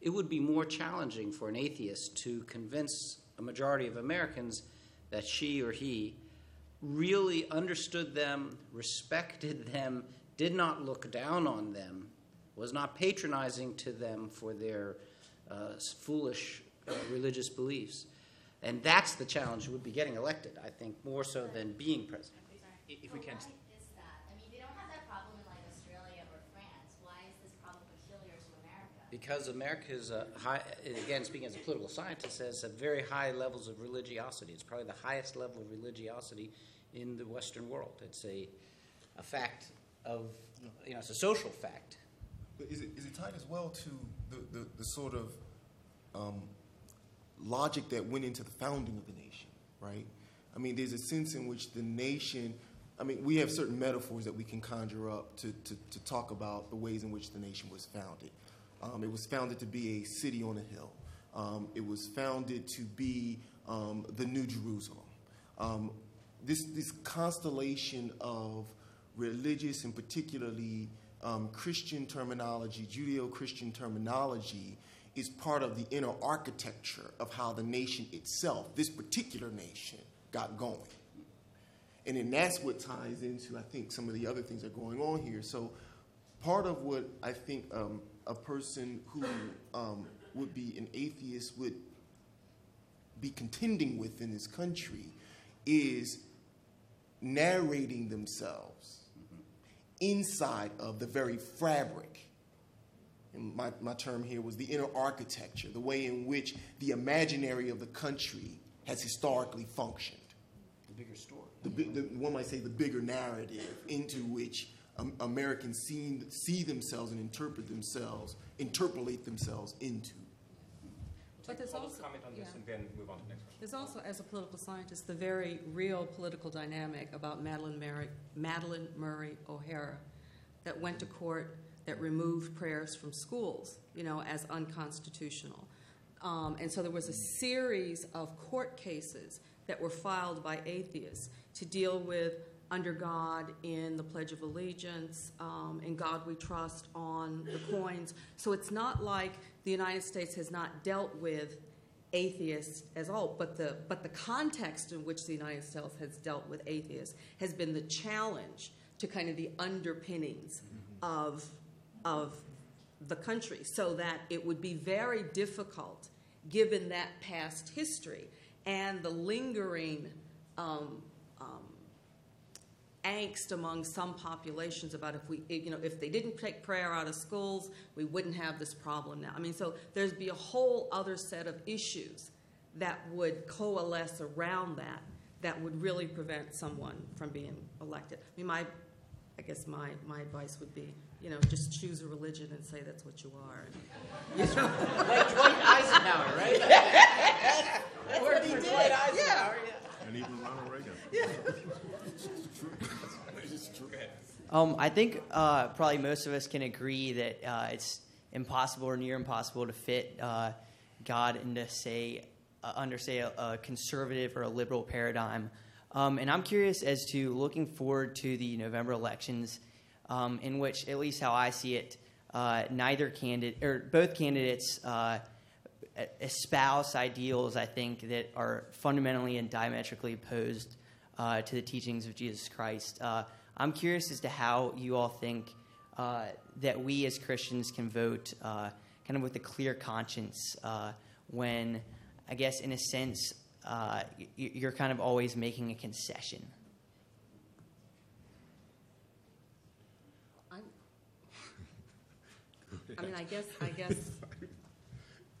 It would be more challenging for an atheist to convince a majority of Americans that she or he really understood them, respected them, did not look down on them, was not patronizing to them for their uh, foolish uh, religious beliefs. And that's the challenge would be getting elected, I think, more so than being president. I- if we But can- Why is that? I mean, they don't have that problem in like Australia or France. Why is this problem peculiar to America? Because America's a high, again, speaking as a political scientist, has a very high levels of religiosity. It's probably the highest level of religiosity in the Western world. It's a, a fact of, you know, it's a social fact. But is it, is it tied as well to the, the, the sort of um, logic that went into the founding of the nation, right? I mean, there's a sense in which the nation, I mean, we have certain metaphors that we can conjure up to, to, to talk about the ways in which the nation was founded. Um, it was founded to be a city on a hill. Um, it was founded to be um, the New Jerusalem. Um, this, this constellation of religious and particularly um, Christian terminology, Judeo Christian terminology, is part of the inner architecture of how the nation itself, this particular nation, got going. And then that's what ties into, I think, some of the other things that are going on here. So, part of what I think um, a person who um, would be an atheist would be contending with in this country is narrating themselves inside of the very fabric. And my, my term here was the inner architecture, the way in which the imaginary of the country has historically functioned. The bigger story. The, the, one might say the bigger narrative into which um, Americans see, see themselves and interpret themselves, interpolate themselves into. But there's Public also- comment on this yeah. and then move on to the next question. There's also, as a political scientist, the very real political dynamic about Madalyn Murray, Madalyn Murray O'Hara that went to court that removed prayers from schools, you know, as unconstitutional. Um, and so there was a series of court cases that were filed by atheists to deal with under God in the Pledge of Allegiance, um, in God We Trust on the coins. So it's not like the United States has not dealt with atheists as all, but the but the context in which the United States has dealt with atheists has been the challenge to kind of the underpinnings of of the country, so that it would be very difficult, given that past history and the lingering um, angst among some populations about if we, you know, if they didn't take prayer out of schools, we wouldn't have this problem now. I mean, so there'd be a whole other set of issues that would coalesce around that that would really prevent someone from being elected. I mean, my, I guess my, my advice would be, you know, just choose a religion and say that's what you are. Like Dwight Eisenhower, right? That's what he did. Eisenhower, yeah. And even Ronald Reagan. Um, I think uh, probably most of us can agree that uh, it's impossible or near impossible to fit uh, God into say uh, under say a, a conservative or a liberal paradigm. Um, and I'm curious as to looking forward to the November elections, um, in which, at least how I see it, uh, neither candidate or both candidates uh, espouse ideals I think that are fundamentally and diametrically opposed uh, to the teachings of Jesus Christ. Uh, I'm curious as to how you all think uh, that we as Christians can vote uh, kind of with a clear conscience uh, when, I guess, in a sense, uh, you're kind of always making a concession. I mean, I guess, I guess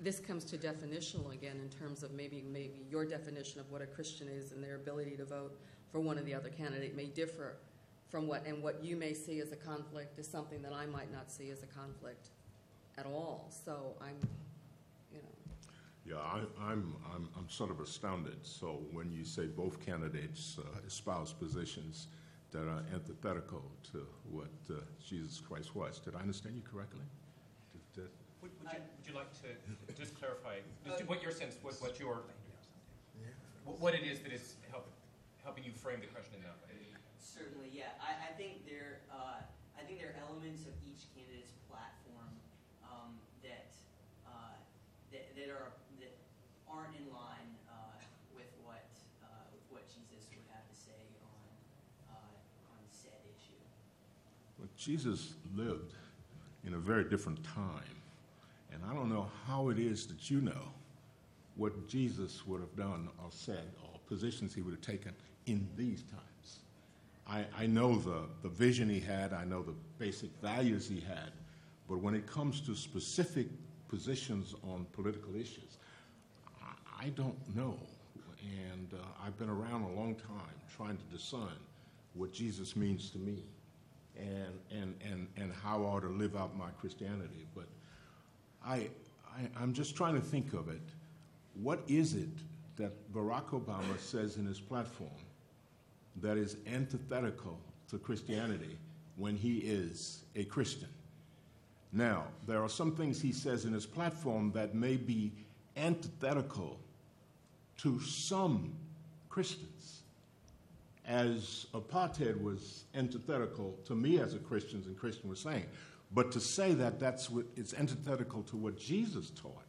this comes to definitional again in terms of maybe, maybe your definition of what a Christian is and their ability to vote for one or the other candidate may differ from what, and what you may see as a conflict is something that I might not see as a conflict at all. So I'm, you know, Yeah, I, I'm, I'm, I'm sort of astounded. So when you say both candidates uh, espouse positions that are antithetical to what uh, Jesus Christ was, did I understand you correctly? Did, did- Would, would, you, would you like to just clarify just what your sense, what, what your, what, what it is that is help, helping you frame the question in that way? Certainly, yeah. I, I think there, uh, I think there are elements of each candidate's platform um, that, uh, that that are that aren't in line uh, with what uh, with what Jesus would have to say on uh, on said issue. Well, Jesus lived in a very different time. And I don't know how it is that you know what Jesus would have done or said or positions he would have taken in these times. I, I know the, the vision he had, I know the basic values he had, but when it comes to specific positions on political issues, I, I don't know. And uh, I've been around a long time trying to discern what Jesus means to me and, and, and, and how I ought to live out my Christianity. But I, I, I'm just trying to think of it. What is it that Barack Obama says in his platform that is antithetical to Christianity when he is a Christian? Now, there are some things he says in his platform that may be antithetical to some Christians as apartheid was antithetical to me as a Christian, and Christian was saying. But to say that that's what, it's antithetical to what Jesus taught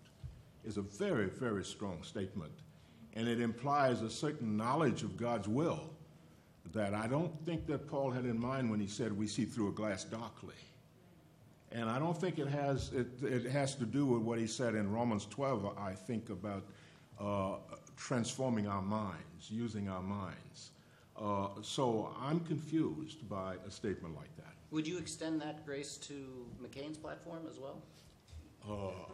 is a very, very strong statement. And it implies a certain knowledge of God's will that I don't think that Paul had in mind when he said we see through a glass darkly. And I don't think it has, it, it has to do with what he said in Romans 12, I think, about uh, transforming our minds, using our minds. Uh, so I'm confused by a statement like that. Would you extend that, Grace, to McCain's platform as well? Uh,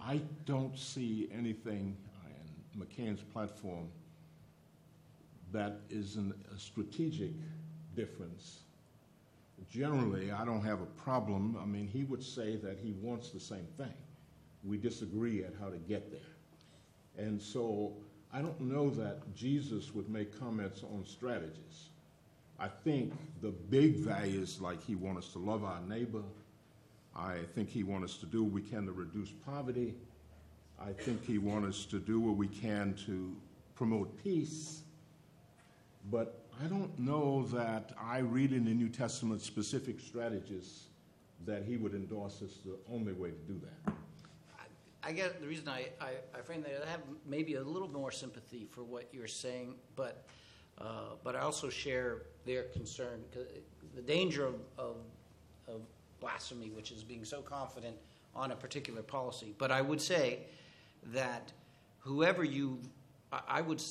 I don't see anything in McCain's platform that is an, a strategic difference. Generally, I don't have a problem. I mean, he would say that he wants the same thing. We disagree at how to get there. And so I don't know that Jesus would make comments on strategies. I think the big values, like he wants us to love our neighbor, I think he wants us to do what we can to reduce poverty. I think he wants us to do what we can to promote peace. But I don't know that I read in the New Testament specific strategies that he would endorse as the only way to do that. I guess the reason I, I, I frame that, I have maybe a little more sympathy for what you're saying, but, Uh, but I also share their concern, the danger of, of, of blasphemy, which is being so confident on a particular policy. But I would say that whoever you, I, I would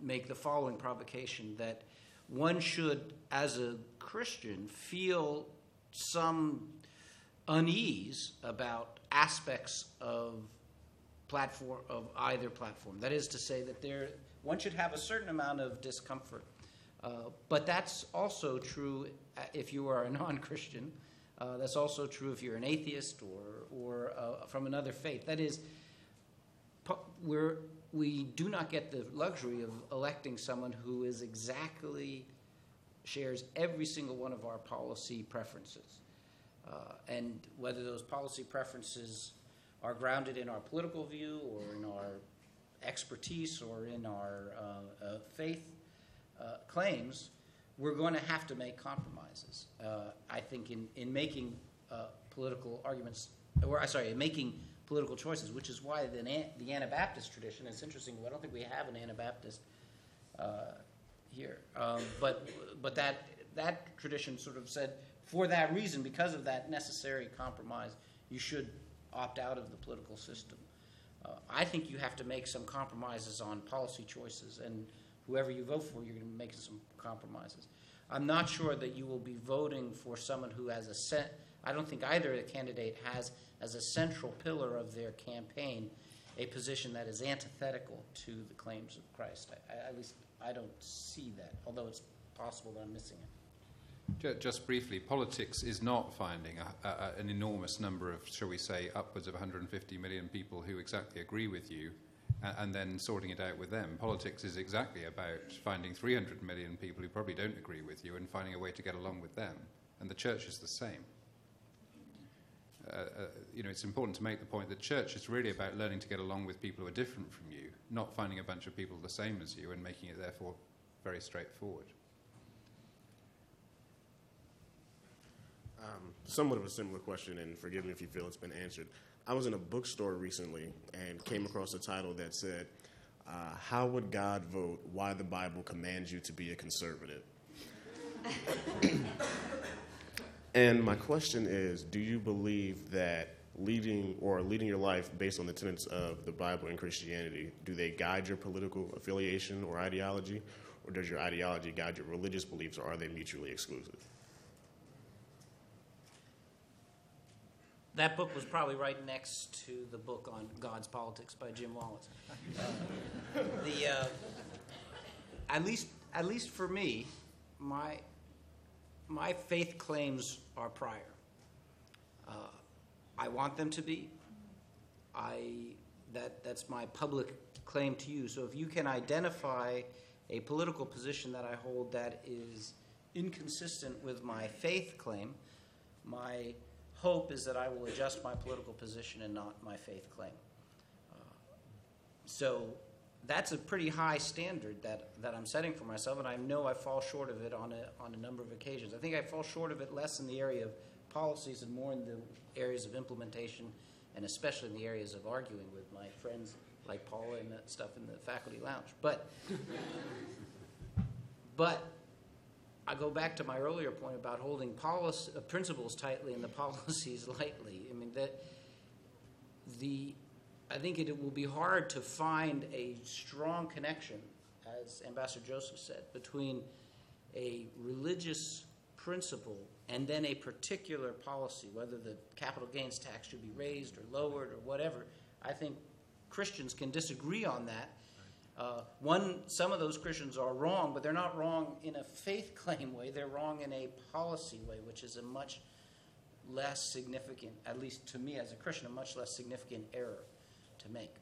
make the following provocation that one should, as a Christian, feel some unease about aspects of platform of either platform. That is to say that there one should have a certain amount of discomfort. Uh, but that's also true uh, if you are a non-Christian. Uh, that's also true if you're an atheist or or uh, from another faith. That is, we're we do not get the luxury of electing someone who is exactly shares every single one of our policy preferences. Uh, and whether those policy preferences are grounded in our political view or in our expertise or in our uh, uh, faith uh, claims, we're going to have to make compromises. I think in, in making political arguments, or sorry, in making political choices, which is why the, the Anabaptist tradition, it's interesting, I don't think we have an Anabaptist here. Um, but but that that tradition sort of said, for that reason, because of that necessary compromise, you should opt out of the political system. I think you have to make some compromises on policy choices, and whoever you vote for, you're going to be making some compromises. I'm not sure that you will be voting for someone who has a set. I don't think either the candidate has as a central pillar of their campaign a position that is antithetical to the claims of Christ. I, I, at least I don't see that, although it's possible that I'm missing it. Ju- Just briefly, politics is not finding a, a, an enormous number of, shall we say, upwards of 150 million people who exactly agree with you and, and then sorting it out with them. Politics is exactly about finding 300 million people who probably don't agree with you and finding a way to get along with them. And the church is the same. Uh, uh, you know, it's important to make the point that church is really about learning to get along with people who are different from you, not finding a bunch of people the same as you and making it therefore very straightforward. Um, somewhat of a similar question, and forgive me if you feel it's been answered. I was in a bookstore recently and came across a title that said, uh, How Would God Vote? Why the Bible Commands You to Be a Conservative. and my question is Do you believe that leading or leading your life based on the tenets of the Bible and Christianity, do they guide your political affiliation or ideology? Or does your ideology guide your religious beliefs, or are they mutually exclusive? That book was probably right next to the book on God's Politics by Jim Wallis. Uh, the uh, at least at least for me, my my faith claims are prior. Uh, I want them to be. I that that's my public claim to you. So if you can identify a political position that I hold that is inconsistent with my faith claim, my hope is that I will adjust my political position and not my faith claim. Uh, so that's a pretty high standard that, that I'm setting for myself, and I know I fall short of it on a, on a number of occasions. I think I fall short of it less in the area of policies and more in the areas of implementation, and especially in the areas of arguing with my friends like Paula and that stuff in the faculty lounge. But, but I go back to my earlier point about holding policy, uh, principles tightly and the policies lightly. I mean that the I think it will be hard to find a strong connection, as Ambassador Joseph said, between a religious principle and then a particular policy, whether the capital gains tax should be raised or lowered or whatever. I think Christians can disagree on that. Uh, one, some of those Christians are wrong, but they're not wrong in a faith claim way. They're wrong in a policy way, which is a much less significant, at least to me as a Christian, a much less significant error to make.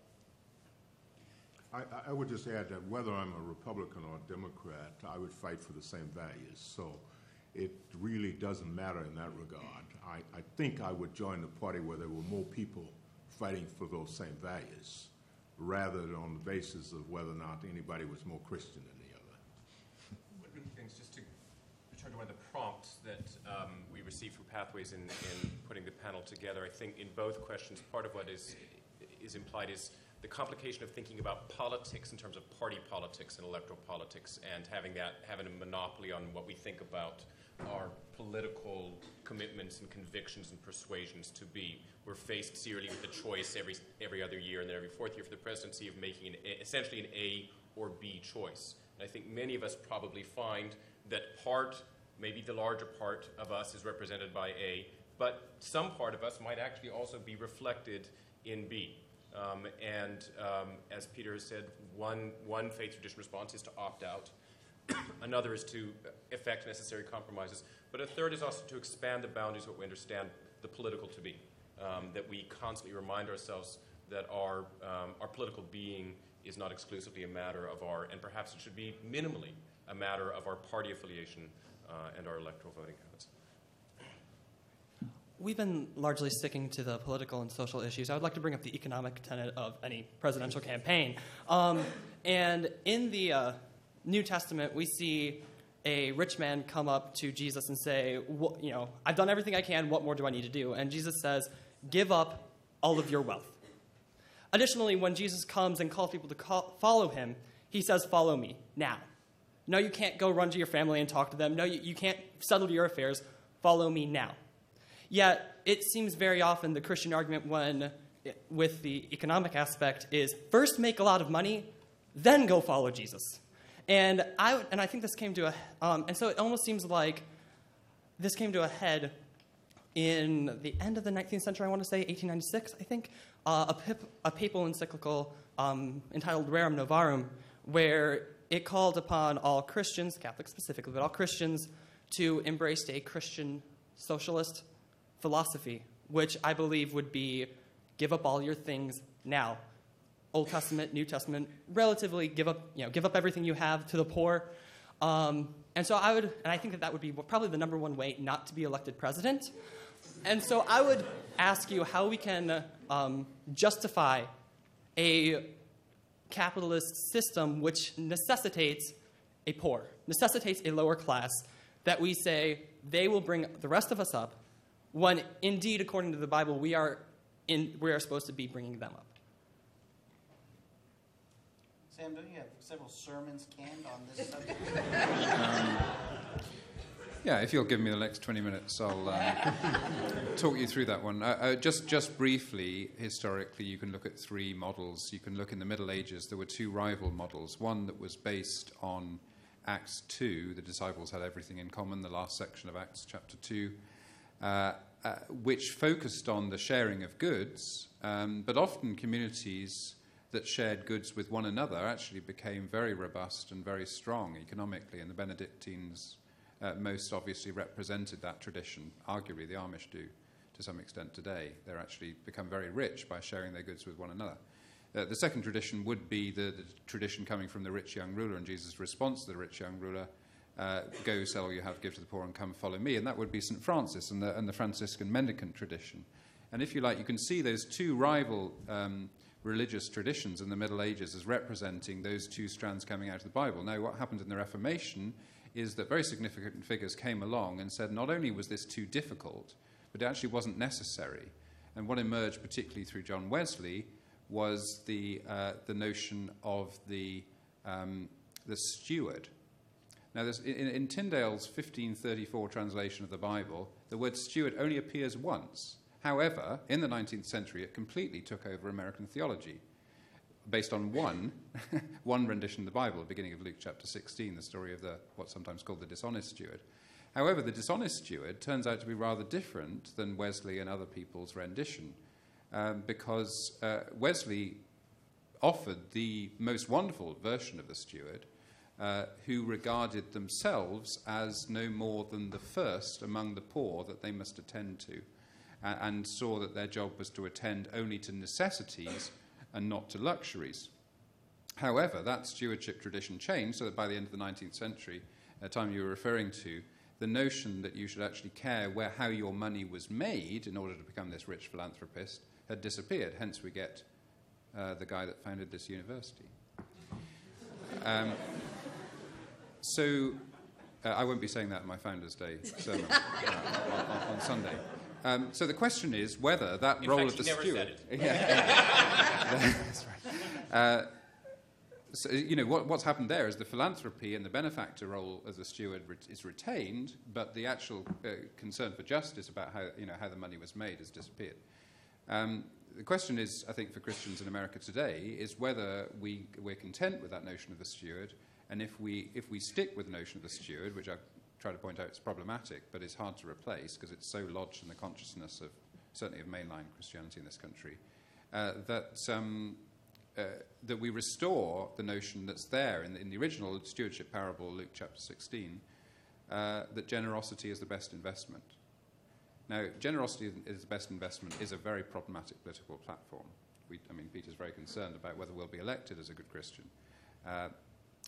I, I would just add that whether I'm a Republican or a Democrat, I would fight for the same values. So it really doesn't matter in that regard. I, I think I would join the party where there were more people fighting for those same values rather than on the basis of whether or not anybody was more Christian than the other. Things, just to return to one of the prompts that um, we received from Pathways in, in putting the panel together, I think in both questions, part of what is, is implied is the complication of thinking about politics in terms of party politics and electoral politics and having that, having a monopoly on what we think about our political commitments and convictions and persuasions to be. We're faced serially with the choice every, every other year and then every fourth year for the presidency of making an, essentially an A or B choice. And I think many of us probably find that part, maybe the larger part of us is represented by A, but some part of us might actually also be reflected in B. Um, and um, as Peter has said, one, one faith tradition response is to opt out. Another is to effect necessary compromises. But a third is also to expand the boundaries of what we understand the political to be. Um, that we constantly remind ourselves that our, um, our political being is not exclusively a matter of our, and perhaps it should be minimally a matter of our party affiliation uh, and our electoral voting habits. We've been largely sticking to the political and social issues. I would like to bring up the economic tenet of any presidential campaign. Um, and in the uh, New Testament, we see a rich man come up to Jesus and say, You know, I've done everything I can. What more do I need to do? And Jesus says, Give up all of your wealth. Additionally, when Jesus comes and calls people to call, follow him, he says, Follow me now. No, you can't go run to your family and talk to them. No, you, you can't settle your affairs. Follow me now. Yet, it seems very often the Christian argument when with the economic aspect is first make a lot of money, then go follow Jesus. And I, and I think this came to a, um, and so it almost seems like this came to a head in the end of the 19th century, I want to say, 1896, I think, uh, a, pip, a, papal encyclical um, entitled Rerum Novarum, where it called upon all Christians, Catholics specifically, but all Christians, to embrace a Christian socialist philosophy, which I believe would be give up all your things now. Old Testament, New Testament, relatively give up, you know, give up everything you have to the poor. Um, and so I would, and I think that that would be probably the number one way not to be elected president. And so I would ask you how we can um, justify a capitalist system which necessitates a poor, necessitates a lower class, that we say they will bring the rest of us up, when indeed, according to the Bible, we are, in, we are supposed to be bringing them up. Sam, don't you have several sermons canned on this subject? Um, yeah, if you'll give me the next 20 minutes, I'll um, talk you through that one. Uh, uh, just, just briefly, historically, you can look at three models. You can look in the Middle Ages, there were two rival models. One that was based on Acts 2, the disciples had everything in common, the last section of Acts chapter 2, uh, uh, which focused on the sharing of goods, um, but often communities that shared goods with one another actually became very robust and very strong economically, and the Benedictines uh, most obviously represented that tradition. Arguably, the Amish do to some extent today. They're actually become very rich by sharing their goods with one another. Uh, the second tradition would be the, the, tradition coming from the rich young ruler and Jesus' response to the rich young ruler uh, go sell all you have, give to the poor, and come follow me. And that would be St. Francis and the, and the Franciscan mendicant tradition. And if you like, you can see those two rival um, religious traditions in the Middle Ages as representing those two strands coming out of the Bible. Now, what happened in the Reformation is that very significant figures came along and said not only was this too difficult, but it actually wasn't necessary. And what emerged, particularly through John Wesley, was the, uh, the notion of the, um, the steward. Now, in, in Tyndale's 1534 translation of the Bible, the word steward only appears once. However, in the 19th century, it completely took over American theology based on one, one rendition of the Bible, the beginning of Luke chapter 16, the story of the, what's sometimes called the dishonest steward. However, the dishonest steward turns out to be rather different than Wesley and other people's rendition, um, because uh, Wesley offered the most wonderful version of the steward, uh, who regarded themselves as no more than the first among the poor that they must attend to, uh, and saw that their job was to attend only to necessities and not to luxuries. However, that stewardship tradition changed so that by the end of the 19th century, the time you were referring to, the notion that you should actually care where, how your money was made in order to become this rich philanthropist had disappeared. Hence, we get uh, the guy that founded this university. Um, so, uh, I won't be saying that in my Founders Day sermon uh, on, on, Sunday. Um, so the question is whether that in role fact, of the never steward. Said it. That's right. Uh, so, you know, what, what's happened there is the philanthropy and the benefactor role as a steward re- is retained, but the actual uh, concern for justice about how, you know, how the money was made has disappeared. Um, the question is, I think, for Christians in America today, is whether we, we're content with that notion of the steward, and if we, if we stick with the notion of the steward, which I try to point out it's problematic, but it's hard to replace because it's so lodged in the consciousness of, certainly of mainline Christianity in this country, uh, that, um, uh, that we restore the notion that's there in the, in the original stewardship parable, Luke chapter 16, uh, that generosity is the best investment. Now, generosity is the best investment is a very problematic political platform. We, I mean, Peter's very concerned about whether we'll be elected as a good Christian. Uh,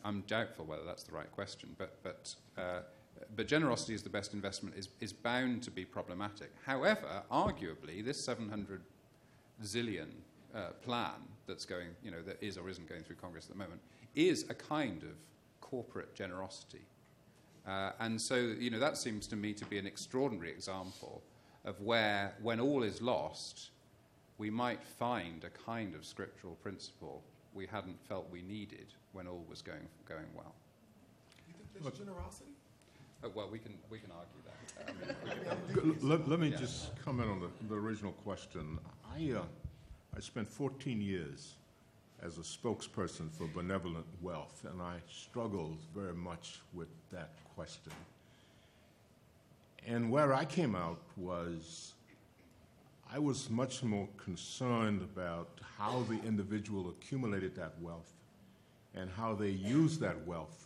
I'm doubtful whether that's the right question, but, but, uh, but generosity is the best investment is, is bound to be problematic. However, arguably, this 700 zillion uh, plan that's going, you know, that is or isn't going through Congress at the moment, is a kind of corporate generosity. Uh, and so, you know, that seems to me to be an extraordinary example of where, when all is lost, we might find a kind of scriptural principle we hadn't felt we needed when all was going, going well. You think there's generosity? Oh, well, we can, we can argue that. I mean, let, let, me yeah. just comment on the, the original question. I, uh, I spent 14 years as a spokesperson for Benevolent Wealth, and I struggled very much with that question. And where I came out was I was much more concerned about how the individual accumulated that wealth and how they used that wealth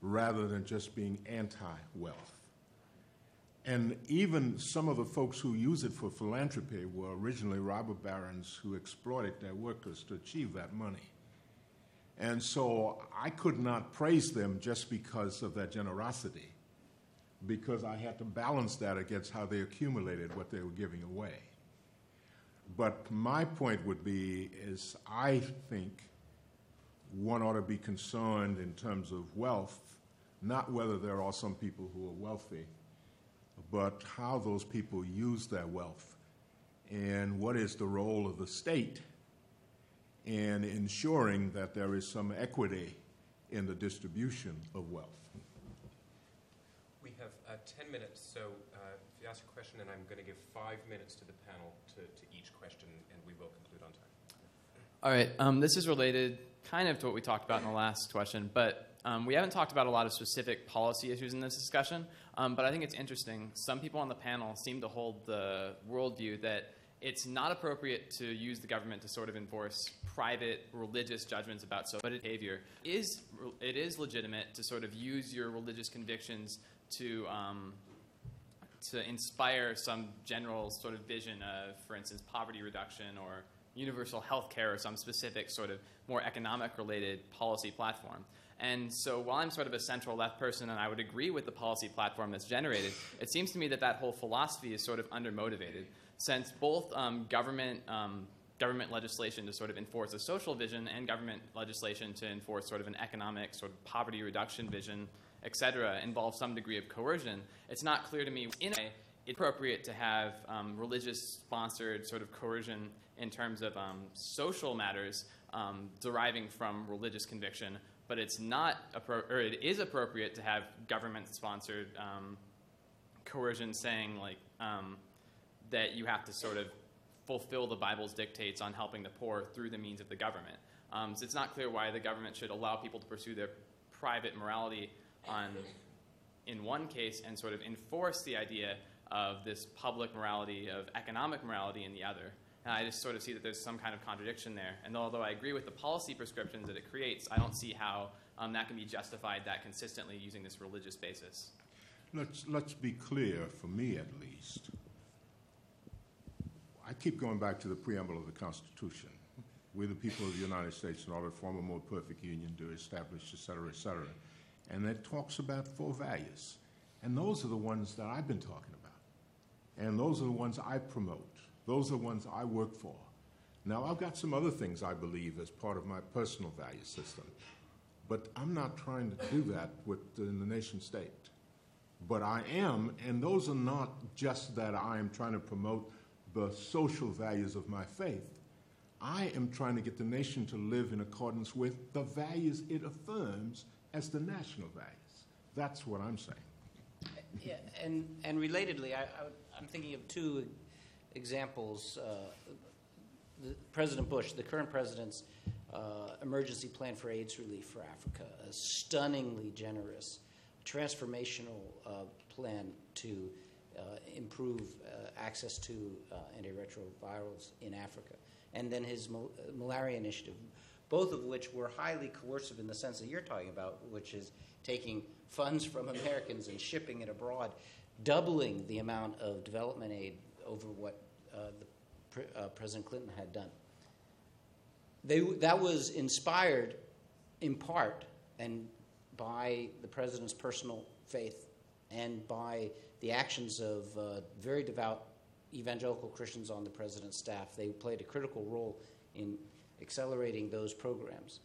rather than just being anti wealth. And even some of the folks who use it for philanthropy were originally robber barons who exploited their workers to achieve that money. And so I could not praise them just because of their generosity, because I had to balance that against how they accumulated what they were giving away. But my point would be is I think one ought to be concerned in terms of wealth, not whether there are some people who are wealthy, but how those people use their wealth and what is the role of the state in ensuring that there is some equity in the distribution of wealth. We have uh, 10 minutes, so uh, if you ask a question, and I'm going to give five minutes to the panel to, to each question, and we will conclude on time. All right, um, this is related kind of to what we talked about in the last question, but um, we haven't talked about a lot of specific policy issues in this discussion. Um, but I think it's interesting. Some people on the panel seem to hold the worldview that it's not appropriate to use the government to sort of enforce private religious judgments about social behavior. Is it is legitimate to sort of use your religious convictions to um, to inspire some general sort of vision of, for instance, poverty reduction or universal health care or some specific sort of more economic related policy platform. And so while I'm sort of a central left person and I would agree with the policy platform that's generated, it seems to me that that whole philosophy is sort of undermotivated since both um, government um, government legislation to sort of enforce a social vision and government legislation to enforce sort of an economic sort of poverty reduction vision, et cetera, involve some degree of coercion. It's not clear to me in a appropriate to have um, religious sponsored sort of coercion in terms of um, social matters um, deriving from religious conviction, but it's not or it is appropriate to have government sponsored um, coercion saying like um, that you have to sort of fulfill the Bible's dictates on helping the poor through the means of the government. So it's not clear why the government should allow people to pursue their private morality on, in one case and sort of enforce the idea of this public morality, of economic morality in the other. And I just sort of see that there's some kind of contradiction there. And although I agree with the policy prescriptions that it creates, I don't see how um, that can be justified that consistently using this religious basis. Let's, let's be clear, for me at least. I keep going back to the preamble of the Constitution. We, the people of the United States, in order to form a more perfect union, to establish, et cetera, et cetera. And that talks about four values. And those are the ones that I've been talking about. And those are the ones I promote. Those are the ones I work for. Now, I've got some other things I believe as part of my personal value system, but I'm not trying to do that within the nation state. But I am, and those are not just that I am trying to promote the social values of my faith. I am trying to get the nation to live in accordance with the values it affirms as the national values. That's what I'm saying. Yeah, and, and relatedly, I, I, am thinking of two examples. Uh, the, President Bush, the current president's uh, emergency plan for AIDS relief for Africa, a stunningly generous, transformational uh, plan to uh, improve uh, access to uh, antiretrovirals in Africa, and then his mal- malaria initiative, both of which were highly coercive in the sense that you're talking about, which is taking funds from Americans and shipping it abroad, doubling the amount of development aid over what uh, the, uh, President Clinton had done. They, that was inspired in part and by the president's personal faith and by the actions of uh, very devout evangelical Christians on the president's staff. They played a critical role in accelerating those programs.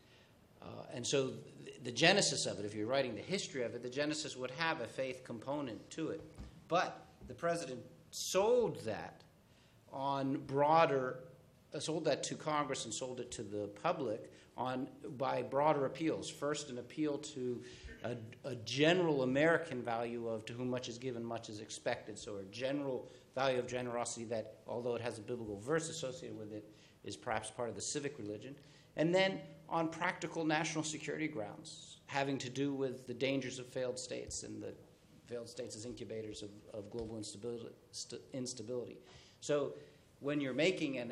Uh, and so th- the genesis of it, if you're writing the history of it, the genesis would have a faith component to it. But the president sold that on broader, uh, sold that to Congress and sold it to the public on by broader appeals. First, an appeal to a, a, general American value of to whom much is given, much is expected. So a general value of generosity that, although it has a biblical verse associated with it, is perhaps part of the civic religion. And then on practical national security grounds, having to do with the dangers of failed states and the failed states as incubators of, of global instability, st- instability. So when you're making an,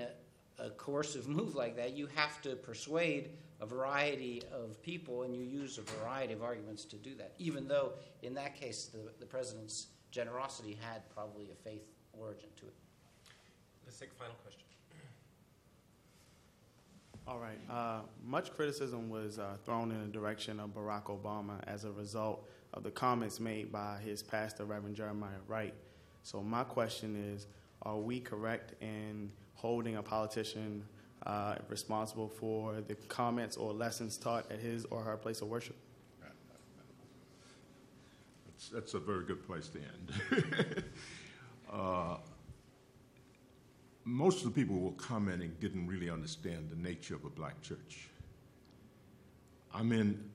a, a coercive move like that, you have to persuade a variety of people, and you use a variety of arguments to do that, even though in that case the, the president's generosity had probably a faith origin to it. Let's take a final question. All right. Uh, much criticism was uh, thrown in the direction of Barack Obama as a result of the comments made by his pastor, Reverend Jeremiah Wright. So, my question is Are we correct in holding a politician uh, responsible for the comments or lessons taught at his or her place of worship? That's, that's a very good place to end. most of the people who were commenting didn't really understand the nature of a black church. I mean,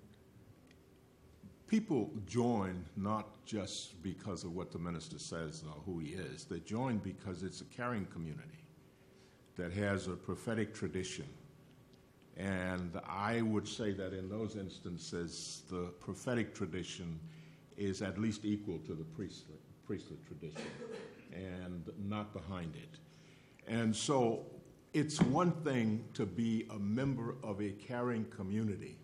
people join not just because of what the minister says or who he is, they join because it's a caring community that has a prophetic tradition. And I would say that in those instances, the prophetic tradition is at least equal to the priestly, priestly tradition and not behind it. And so it's one thing to be a member of a caring community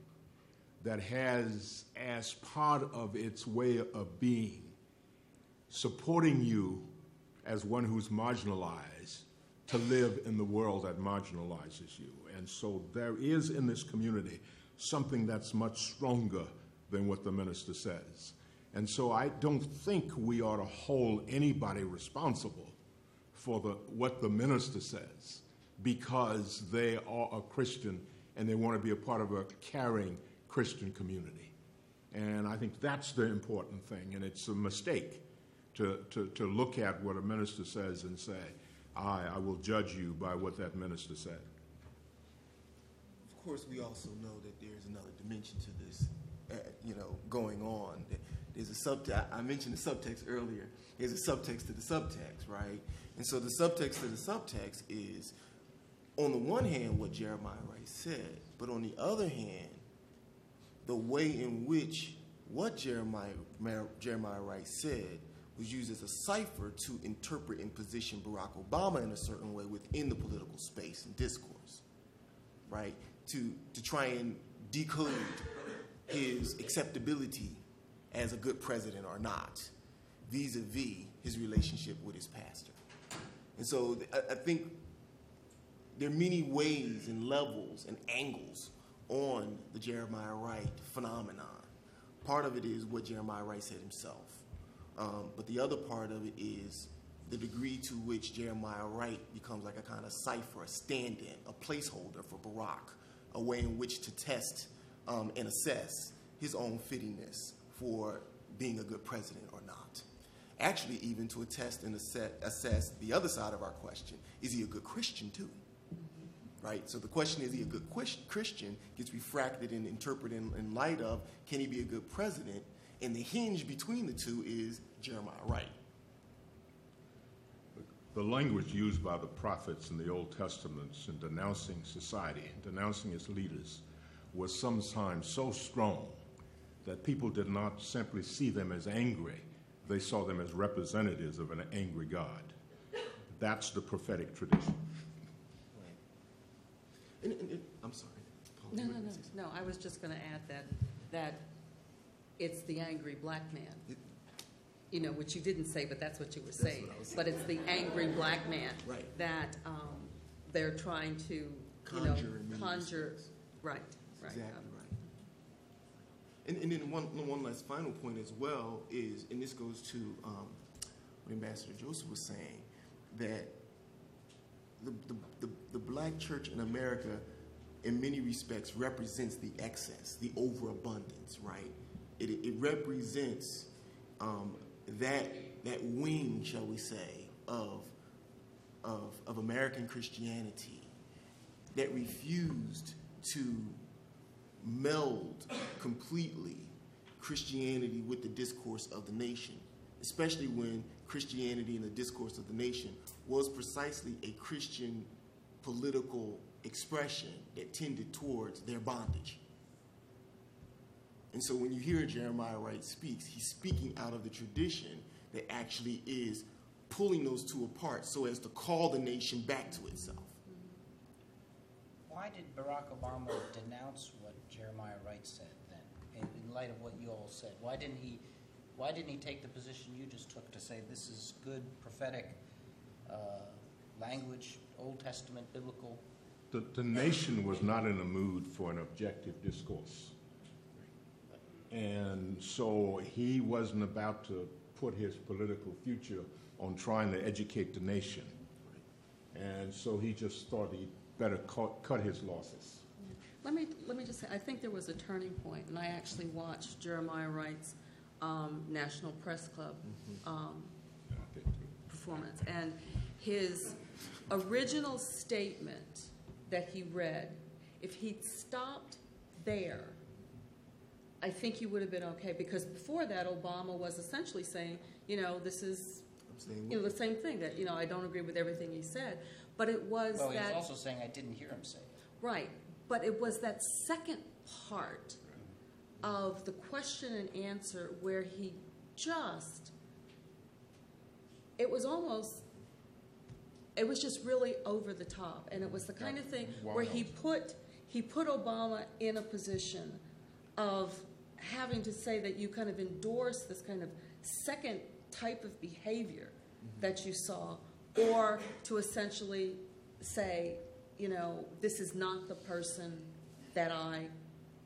that has, as part of its way of being, supporting you as one who's marginalized to live in the world that marginalizes you. And so there is in this community something that's much stronger than what the minister says. And so I don't think we ought to hold anybody responsible for the, what the minister says because they are a Christian and they want to be a part of a caring Christian community. And I think that's the important thing. And it's a mistake to, to, to look at what a minister says and say, I, I will judge you by what that minister said. Of course, we also know that there's another dimension to this, uh, you know, going on. There's a subtext. I mentioned the subtext earlier. There's a subtext to the subtext, right? And so the subtext to the subtext is, on the one hand, what Jeremiah Wright said, but on the other hand, the way in which what Jeremiah, Jeremiah Wright said was used as a cipher to interpret and position Barack Obama in a certain way within the political space and discourse, right? To, to try and decode his acceptability as a good president or not, vis a vis his relationship with his pastor. And so I, think there are many ways and levels and angles on the Jeremiah Wright phenomenon. Part of it is what Jeremiah Wright said himself. Um, but the other part of it is the degree to which Jeremiah Wright becomes like a kind of cipher, a stand in, a placeholder for Barack, a way in which to test um, and assess his own fittingness for being a good president or. Actually, even to attest and assess the other side of our question is he a good Christian too? right? So the question is, he a good Christian gets refracted and interpreted in, light of can he be a good president? And the hinge between the two is Jeremiah Wright. The language used by the prophets in the Old Testament in denouncing society, and denouncing its leaders, was sometimes so strong that people did not simply see them as angry, they saw them as representatives of an angry God. That's the prophetic tradition. And, and, and I'm sorry. No, no, no, no. I was just going to add that that it's the angry black man. It, you know, which you didn't say, but that's what you were saying. But it's the angry black man right. that um, they're trying to, you conjure know, conjure. Right, right. Exactly um, right. And, and then one, one last final point as well is, and this goes to um, what Ambassador Joseph was saying, that the, the, the, the black church in America, in many respects, represents the excess, the overabundance, right? It, it represents um, that, that wing, shall we say, of, of, of American Christianity that refused to meld completely Christianity with the discourse of the nation, especially when Christianity in the discourse of the nation was precisely a Christian political expression that tended towards their bondage. And so when you hear Jeremiah Wright speaks, he's speaking out of the tradition that actually is pulling those two apart so as to call the nation back to itself. Why did Barack Obama denounce what Jeremiah Wright said then, in, in light of what you all said? Why didn't he Why didn't he take the position you just took to say this is good prophetic uh, language, Old Testament, biblical? The, the nation was not in a mood for an objective discourse. And so he wasn't about to put his political future on trying to educate the nation. And so he just thought he'd better cut, cut his losses. Let me, let me just say, I think there was a turning point, and I actually watched Jeremiah Wright's um, National Press Club um, performance. And his original statement that he read, if he'd stopped there, I think he would have been okay. Because before that, Obama was essentially saying, you know, this is, you know, the same thing that, you know, I don't agree with everything he said. But it was Well, he was also saying, I didn't hear him say it. Right, but it was that second part of the question and answer where he just, it was almost, it was just really over the top. And it was the kind of thing where he put, he put Obama in a position of having to say that you kind of endorse this kind of second type of behavior mm-hmm. that you saw, or to essentially say, you know, this is not the person that I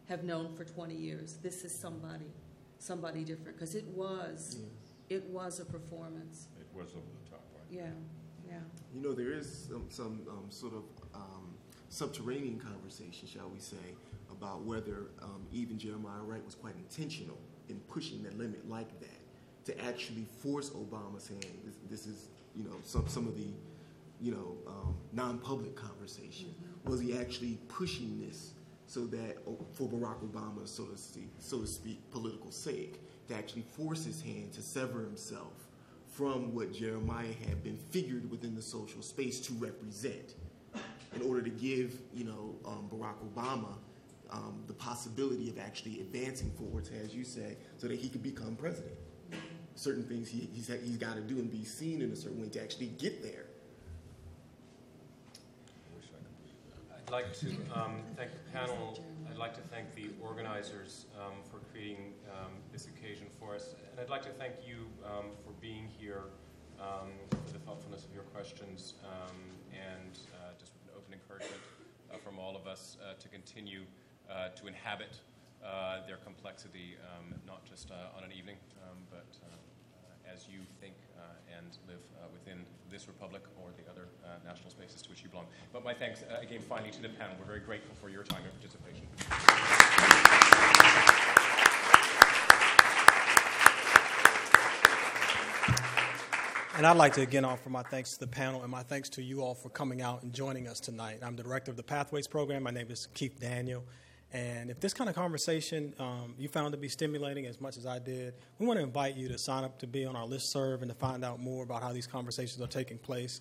have known for 20 years. This is somebody, somebody different. Because it was, it was a performance. It was over the top, right? Yeah, yeah. You know, there is some, some um, sort of um, subterranean conversation, shall we say, about whether um, even Jeremiah Wright was quite intentional in pushing the limit like that to actually force Obama's hand. This, this is, you know, some, some of the, you know, um, non-public conversation. Was he actually pushing this so that, oh, for Barack Obama, so to speak, so to speak, political sake, to actually force his hand to sever himself from what Jeremiah had been figured within the social space to represent, in order to give, you know, um, Barack Obama um, the possibility of actually advancing forwards, as you say, so that he could become president. Certain things he, he's, he's got to do and be seen in a certain way to actually get there. I'd like to um, thank the panel. I'd like to thank the organizers um, for creating um, this occasion for us. And I'd like to thank you um, for being here, um, for the thoughtfulness of your questions, and uh, just an open encouragement uh, from all of us uh, to continue uh, to inhabit uh, their complexity, not just uh, on an evening, but as you think uh, and live uh, within this republic or the other uh, national spaces to which you belong. But my thanks again, finally, to the panel. We're very grateful for your time and participation. And I'd like to again offer my thanks to the panel and my thanks to you all for coming out and joining us tonight. I'm the director of the Pathways Program. My name is Keith Daniel. And if this kind of conversation um, you found to be stimulating as much as I did, we want to invite you to sign up to be on our list serve and to find out more about how these conversations are taking place,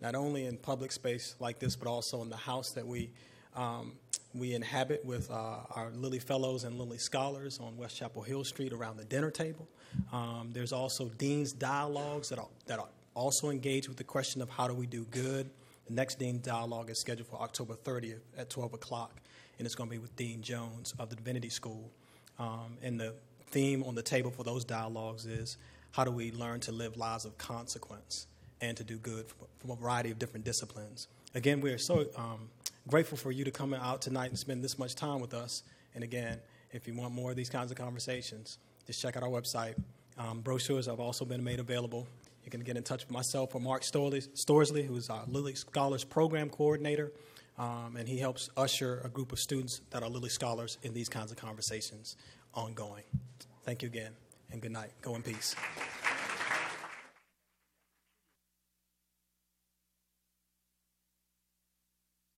not only in public space like this, but also in the house that we um, we inhabit with uh, our Lilly Fellows and Lilly Scholars on West Chapel Hill Street around the dinner table. Um, there's also Dean's Dialogues that are, that are also engaged with the question of how do we do good. The next Dean's Dialogue is scheduled for October 30th at 12 o'clock, and it's going to be with Dean Jones of the Divinity School. Um, and the theme on the table for those dialogues is how do we learn to live lives of consequence and to do good from, a variety of different disciplines. Again, we are so um, grateful for you to come out tonight and spend this much time with us. And again, if you want more of these kinds of conversations, just check out our website. Um, brochures have also been made available. You can get in touch with myself or Mark Storsley, who is our Lilly Scholars Program Coordinator, um, and he helps usher a group of students that are Lilly Scholars in these kinds of conversations ongoing. Thank you again, and good night. Go in peace.